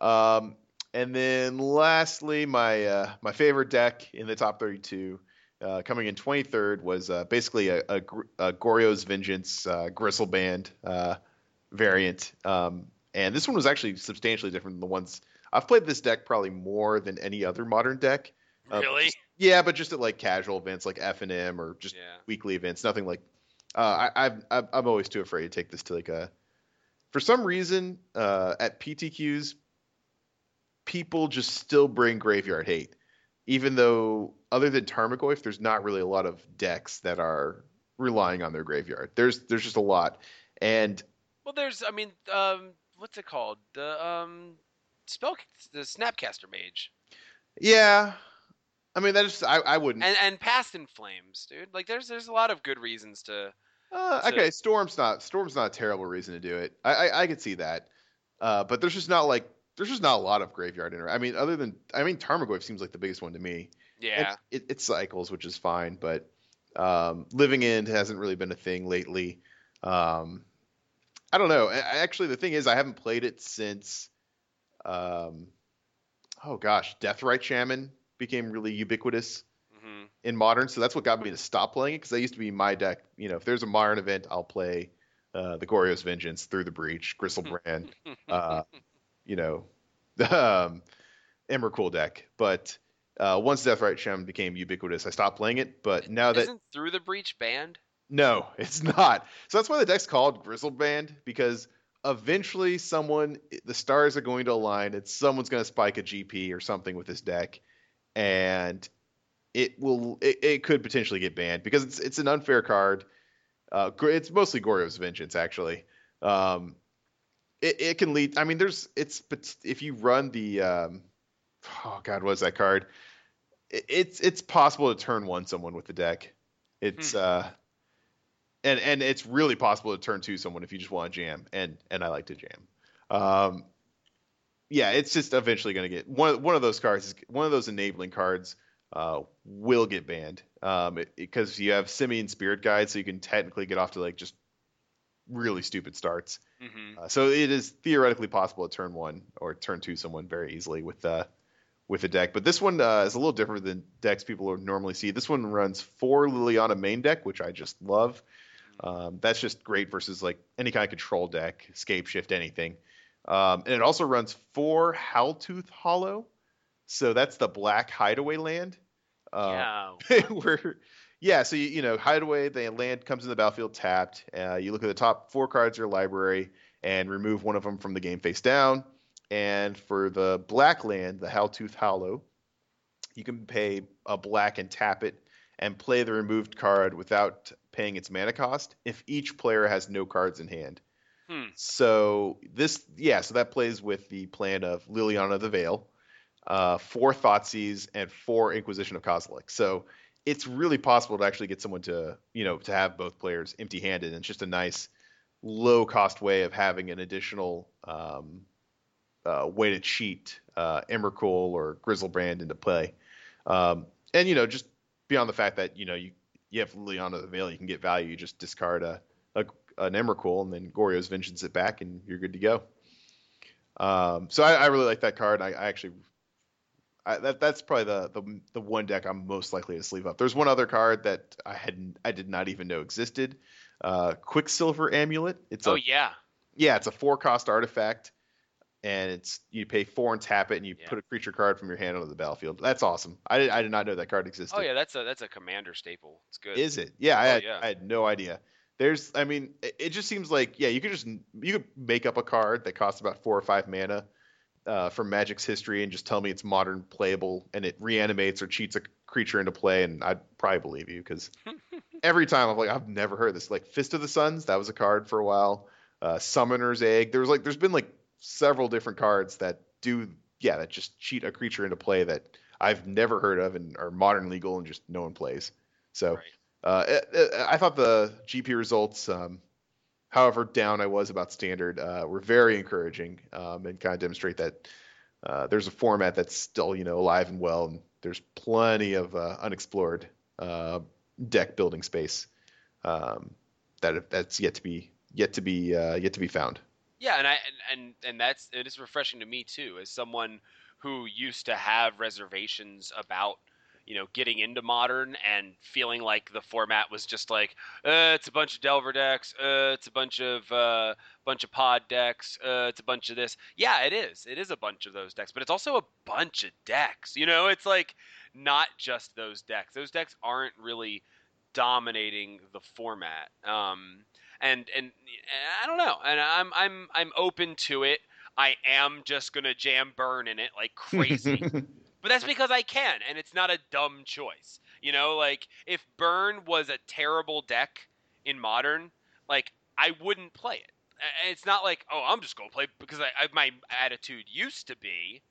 Yeah. Um, and then lastly, my uh, my favorite deck in the top 32, uh, coming in 23rd, was uh, basically a, a, a Goryo's Vengeance uh, Griselbrand uh, variant. Um, and this one was actually substantially different than the ones I've played. This deck probably more than any other modern deck. Uh, Really? just- yeah, but just at like casual events like FNM or just Yeah. weekly events. Nothing like. Uh, I, I've, I've- I'm always too afraid to take this to like a. For some reason, uh, at PTQs, people just still bring graveyard hate, even though other than Tarmogoyf, there's not really a lot of decks that are relying on their graveyard. There's there's just a lot, and Well, there's I mean, um, what's it called? The um, spell the Snapcaster Mage yeah, I mean that just I, I wouldn't. and and Past in Flames, dude. Like there's there's a lot of good reasons to. Uh, So- okay, Storm's not Storm's not a terrible reason to do it. I I, I could see that, uh, but there's just not like there's just not a lot of graveyard inter. I mean, other than I mean, Tarmogoyf seems like the biggest one to me. Yeah. It, it, it cycles, which is fine, but um, living in hasn't really been a thing lately. Um, I don't know. I, I- actually, the thing is, I haven't played it since. Um, oh gosh, Deathrite Shaman became really ubiquitous hmm in modern, so that's what got me to stop playing it because that used to be my deck. You know, if there's a modern event, I'll play uh, the Goryo's Vengeance, Through the Breach, Griselbrand, [laughs] uh, you know, [laughs] um, Emrakul deck. But uh, once Deathrite Shaman became ubiquitous, I stopped playing it. But now that Isn't Through the Breach banned? No, [laughs] it's not. So that's why the deck's called Griselbrand because eventually someone, the stars are going to align and someone's going to spike a GP or something with this deck, and it will. It, it could potentially get banned because it's it's an unfair card. Uh, it's mostly Goryo's Vengeance actually. Um, it, it can lead. I mean, there's it's but if you run the um, oh god, what is that card? It, it's it's possible to turn one someone with the deck. It's uh and and it's really possible to turn to someone if you just want to jam and and I like to jam. Um yeah, it's just eventually going to get one one of those cards is one of those enabling cards uh will get banned. Um because you have Simian Spirit Guide so you can technically get off to like just really stupid starts. hmm Uh, so it is theoretically possible to turn one or turn two someone very easily with uh, with a deck. But this one uh, is a little different than decks people would normally see. This one runs four Liliana main deck, which I just love. Um, that's just great versus like any kind of control deck, escape shift, anything. Um, and it also runs four Howltooth Hollow. So that's the black hideaway land. Uh, yeah. [laughs] where yeah so you, you know hideaway the land comes in the battlefield tapped uh, you look at the top four cards of your library and remove one of them from the game face down and for the black land the howltooth hollow you can pay a black and tap it and play the removed card without paying its mana cost if each player has no cards in hand Hmm. so this yeah so that plays with the plan of liliana the veil uh, four Thoughtseize, and four Inquisition of Kozilek. So it's really possible to actually get someone to, you know, to have both players empty-handed. And it's just a nice, low-cost way of having an additional um, uh, way to cheat uh, Emrakul or Griselbrand into play. Um, and you know, just beyond the fact that you know you you have Liliana the Veil, you can get value. You just discard a, a an Emrakul, and then Goryo's Vengeance it back, and you're good to go. Um, so I, I really like that card. I, I actually I, that that's probably the, the the one deck I'm most likely to sleeve up. There's one other card that I hadn't I did not even know existed. Uh, Quicksilver Amulet. It's Oh a yeah. yeah, it's a four cost artifact, and it's you pay four and tap it, and you Yeah. put a creature card from your hand onto the battlefield. That's awesome. I did, I did not know that card existed. Oh yeah. That's a that's a commander staple. It's good. Is it? Yeah, I Oh, had, yeah. I had no idea. There's, I mean, it, it just seems like yeah, you could just you could make up a card that costs about four or five mana uh, from Magic's history and just tell me it's modern playable and it reanimates or cheats a creature into play, and I'd probably believe you because [laughs] every time I'm like, I've never heard this. Like Fist of the Suns, that was a card for a while. Uh, Summoner's Egg. There was like, there's been like several different cards that do, yeah, that just cheat a creature into play that I've never heard of and are modern legal and just no one plays. So Right. uh, it- it- I thought the GP results um, however down I was about standard, uh, were very encouraging um, and kind of demonstrate that uh, there's a format that's still you know alive and well, and there's plenty of uh, unexplored uh, deck building space um, that that's yet to be yet to be uh, yet to be found. Yeah, and I and, and and that's it is refreshing to me too, as someone who used to have reservations about you know getting into modern and feeling like the format was just like uh, it's a bunch of delver decks uh, it's a bunch of uh, bunch of pod decks uh, it's a bunch of this. Yeah it is. It is a bunch of those decks but it's also a bunch of decks you know? It's like not just those decks. Those decks aren't really dominating the format um, and and I don't know and I'm I'm I'm open to it I am just gonna jam burn in it like crazy [laughs] but that's because I can, and it's not a dumb choice. You know, like if Burn was a terrible deck in Modern, like I wouldn't play it. And It's not like, oh, I'm just gonna play because I, I my attitude used to be,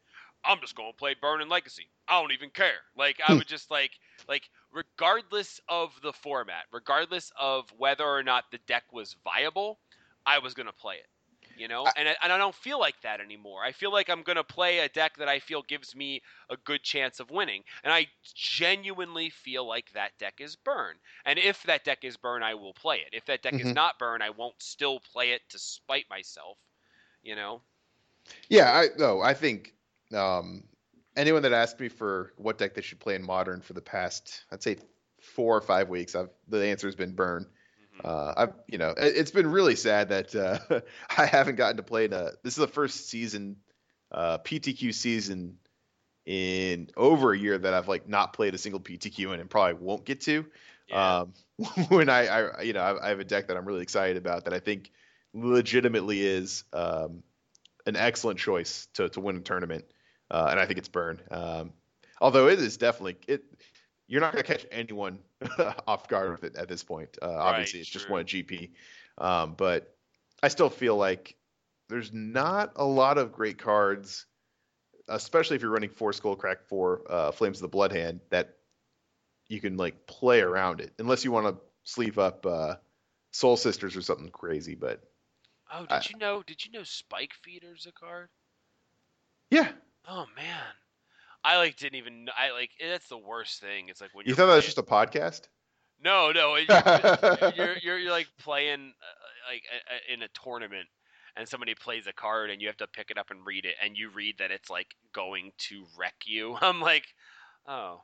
I'm just gonna play Burn and Legacy. I don't even care. Like I hmm. would just like like regardless of the format, regardless of whether or not the deck was viable, I was gonna play it you know? And I, and I don't feel like that anymore. I feel like i'm going to play a deck that i feel gives me a good chance of winning and i genuinely feel like that deck is burn. And if that deck is burn i will play it. If that deck Mhm. is not burn i won't still play it to spite myself you know? Yeah, I no, I think um, anyone that asked me for what deck they should play in modern for the past, I'd say four or five weeks, I've the answer has been burn. Mhm. Uh, I've you know it, it's been really sad that uh, [laughs] I haven't gotten to play in a. This is the first season, uh, PTQ season in over a year that I've like not played a single PTQ in and probably won't get to. yeah. Um, [laughs] when I, I you know I, I have a deck that I'm really excited about that I think legitimately is um, an excellent choice to to win a tournament, uh, and I think it's Burn. Um, although it is definitely it, you're not going to catch anyone [laughs] off guard with it at this point. Uh, obviously, it's just one GP, um, but I still feel like there's not a lot of great cards, especially if you're running four Skullcrack, four uh, Flames of the Blood Hand that you can like play around it, unless you want to sleeve up uh, Soul Sisters or something crazy. But oh did I- you know did you know spike feeder's a card yeah, oh man i like didn't even i like that's the worst thing it's like when you thought that was just a podcast? No, no, it- [laughs] you're you're you're like playing uh, like a, a, in a tournament, and somebody plays a card, and you have to pick it up and read it, and you read that it's like going to wreck you. [laughs] I'm like, oh.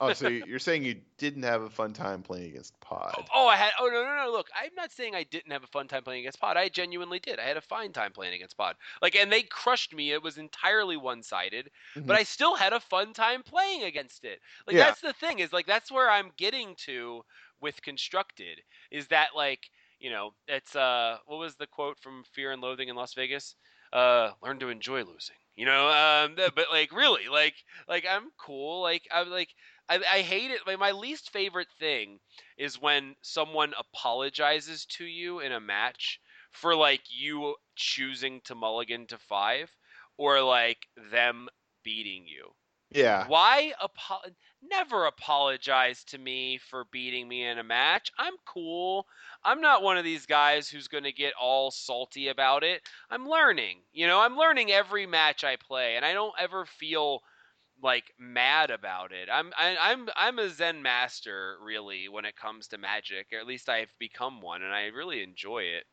Oh, so [laughs] you're saying you didn't have a fun time playing against Pod? Oh, I had. Oh no, no, no. Look, I'm not saying I didn't have a fun time playing against Pod. I genuinely did. I had a fine time playing against Pod. Like, and they crushed me. It was entirely one-sided, but I still had a fun time playing against it. Like, Yeah. that's the thing. Is like that's where I'm getting to with constructed. Is that like you know it's uh what was the quote from Fear and Loathing in Las Vegas? Uh, learn to enjoy losing. You know, um, but like really, like like I'm cool. Like I'm like I, I hate it. Like my least favorite thing is when someone apologizes to you in a match for like you choosing to mulligan to five or like them beating you. yeah, Why apo- never apologize to me for beating me in a match? I'm cool. I'm not one of these guys who's going to get all salty about it. I'm learning. You know, I'm learning every match I play and I don't ever feel like mad about it. I'm I, I'm I'm a Zen master really when it comes to magic, or at least I've become one, and I really enjoy it.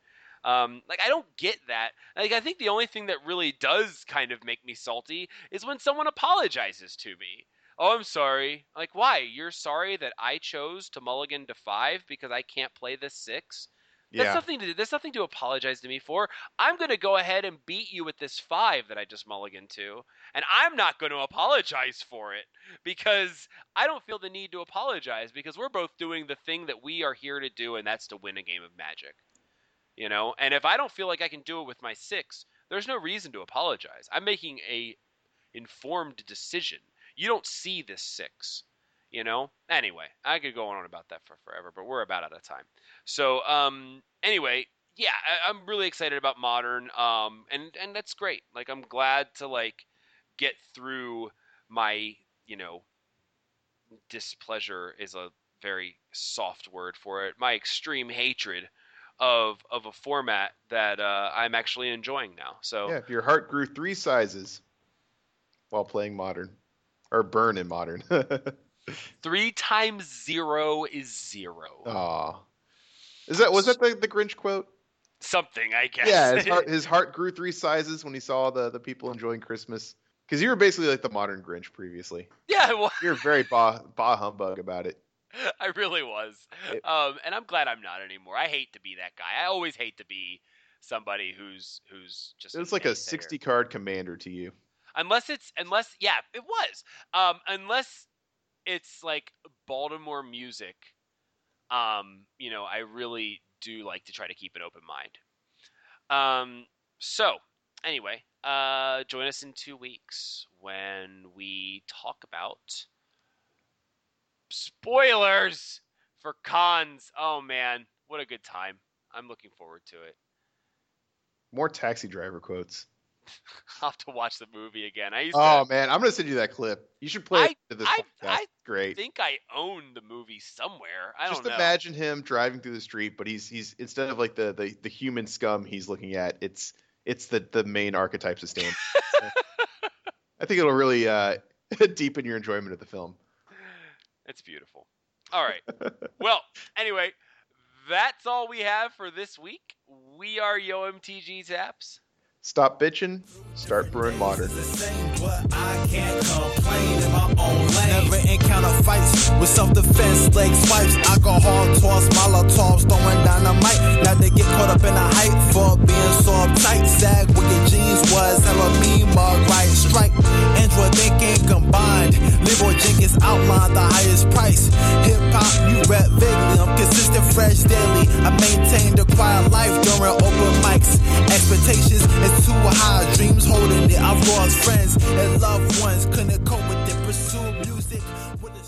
Um, like I don't get that. Like I think the only thing that really does kind of make me salty is when someone apologizes to me. Oh, I'm sorry. Like why? You're sorry that I chose to mulligan to five because I can't play this six. That's yeah. nothing to there's nothing to apologize to me for. I'm gonna go ahead and beat you with this five that I just mulliganed to, and I'm not gonna apologize for it because I don't feel the need to apologize because we're both doing the thing that we are here to do, and that's to win a game of magic. You know, and if I don't feel like I can do it with my six, there's no reason to apologize. I'm making a informed decision. You don't see this six. You know? Anyway, I could go on about that for forever, but we're about out of time. So, um, anyway, yeah, I, I'm really excited about modern, um, and and that's great. Like, I'm glad to like get through my, you know, displeasure is a very soft word for it. My extreme hatred of of a format that uh, I'm actually enjoying now. So Yeah, if your heart grew three sizes while playing modern, or burn in modern. [laughs] three times zero is zero. Aw. Is that was that the, the Grinch quote? Something, I guess. Yeah, his heart, [laughs] his heart grew three sizes when he saw the, the people enjoying Christmas. Because you were basically like the modern Grinch previously. yeah, well, You're very bah, bah humbug about it. [laughs] I really was. It- Um, and I'm glad I'm not anymore. I hate to be that guy. I always hate to be somebody who's who's just. It's like a 60 card commander to you. Unless it's unless yeah it was. Um unless it's like baltimore music um you know i really do like to try to keep an open mind. Um so anyway uh join us in two weeks when we talk about spoilers for Khans. Oh man what a good time. I'm looking forward to it. More taxi driver quotes. [laughs] i'll have to watch the movie again i used Oh to man, I'm gonna send you that clip. You should play I- it to this I- I Great. think I own the movie somewhere. I Just don't know. imagine him driving through the street, but he's he's instead of like the, the, the human scum he's looking at, it's it's the, the main archetypes of Stan. [laughs] I think it'll really uh, [laughs] deepen your enjoyment of the film. It's beautiful. All right. well, anyway, that's all we have for this week. We are Yo MTG Taps. Stop bitching, start brewing modern. Never encounter fights with self-defense, leg swipes, alcohol toss, molotovs, throwing dynamite. Now they get caught up in the hype for being so uptight. Sag wicked jeans was hella mean, mug right strike. Android thinking combined. Leroy Jenkins outlined the highest price. Hip hop, you rap vaguely. I'm consistent, fresh daily. I maintain the quiet life during open mics. Expectations is too high, dreams holding it. I've lost friends and loved ones, couldn't cope with it. Pursue music with.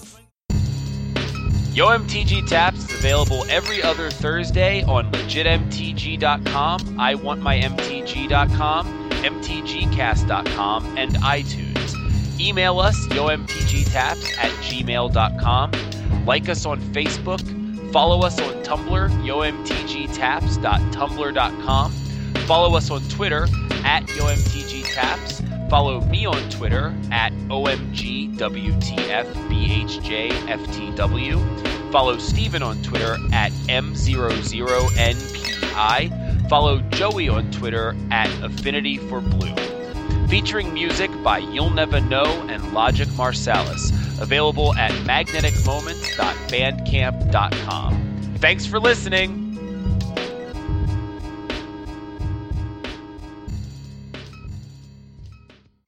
Yo MTG Taps is available every other Thursday on legitmtg.com, iwantmymtg.com, mtgcast.com, and iTunes. Email us, yomtgtaps at gmail.com. Like us on Facebook. Follow us on Tumblr, yomtgtaps.tumblr.com. Follow us on Twitter at yomtgtaps. Follow me on Twitter at OMGWTFBHJFTW. Follow Stephen on Twitter at M00NPI. Follow Joey on Twitter at Affinity for Blue. Featuring music by You'll Never Know and Logic Marsalis. Available at magneticmoments.bandcamp.com. Thanks for listening.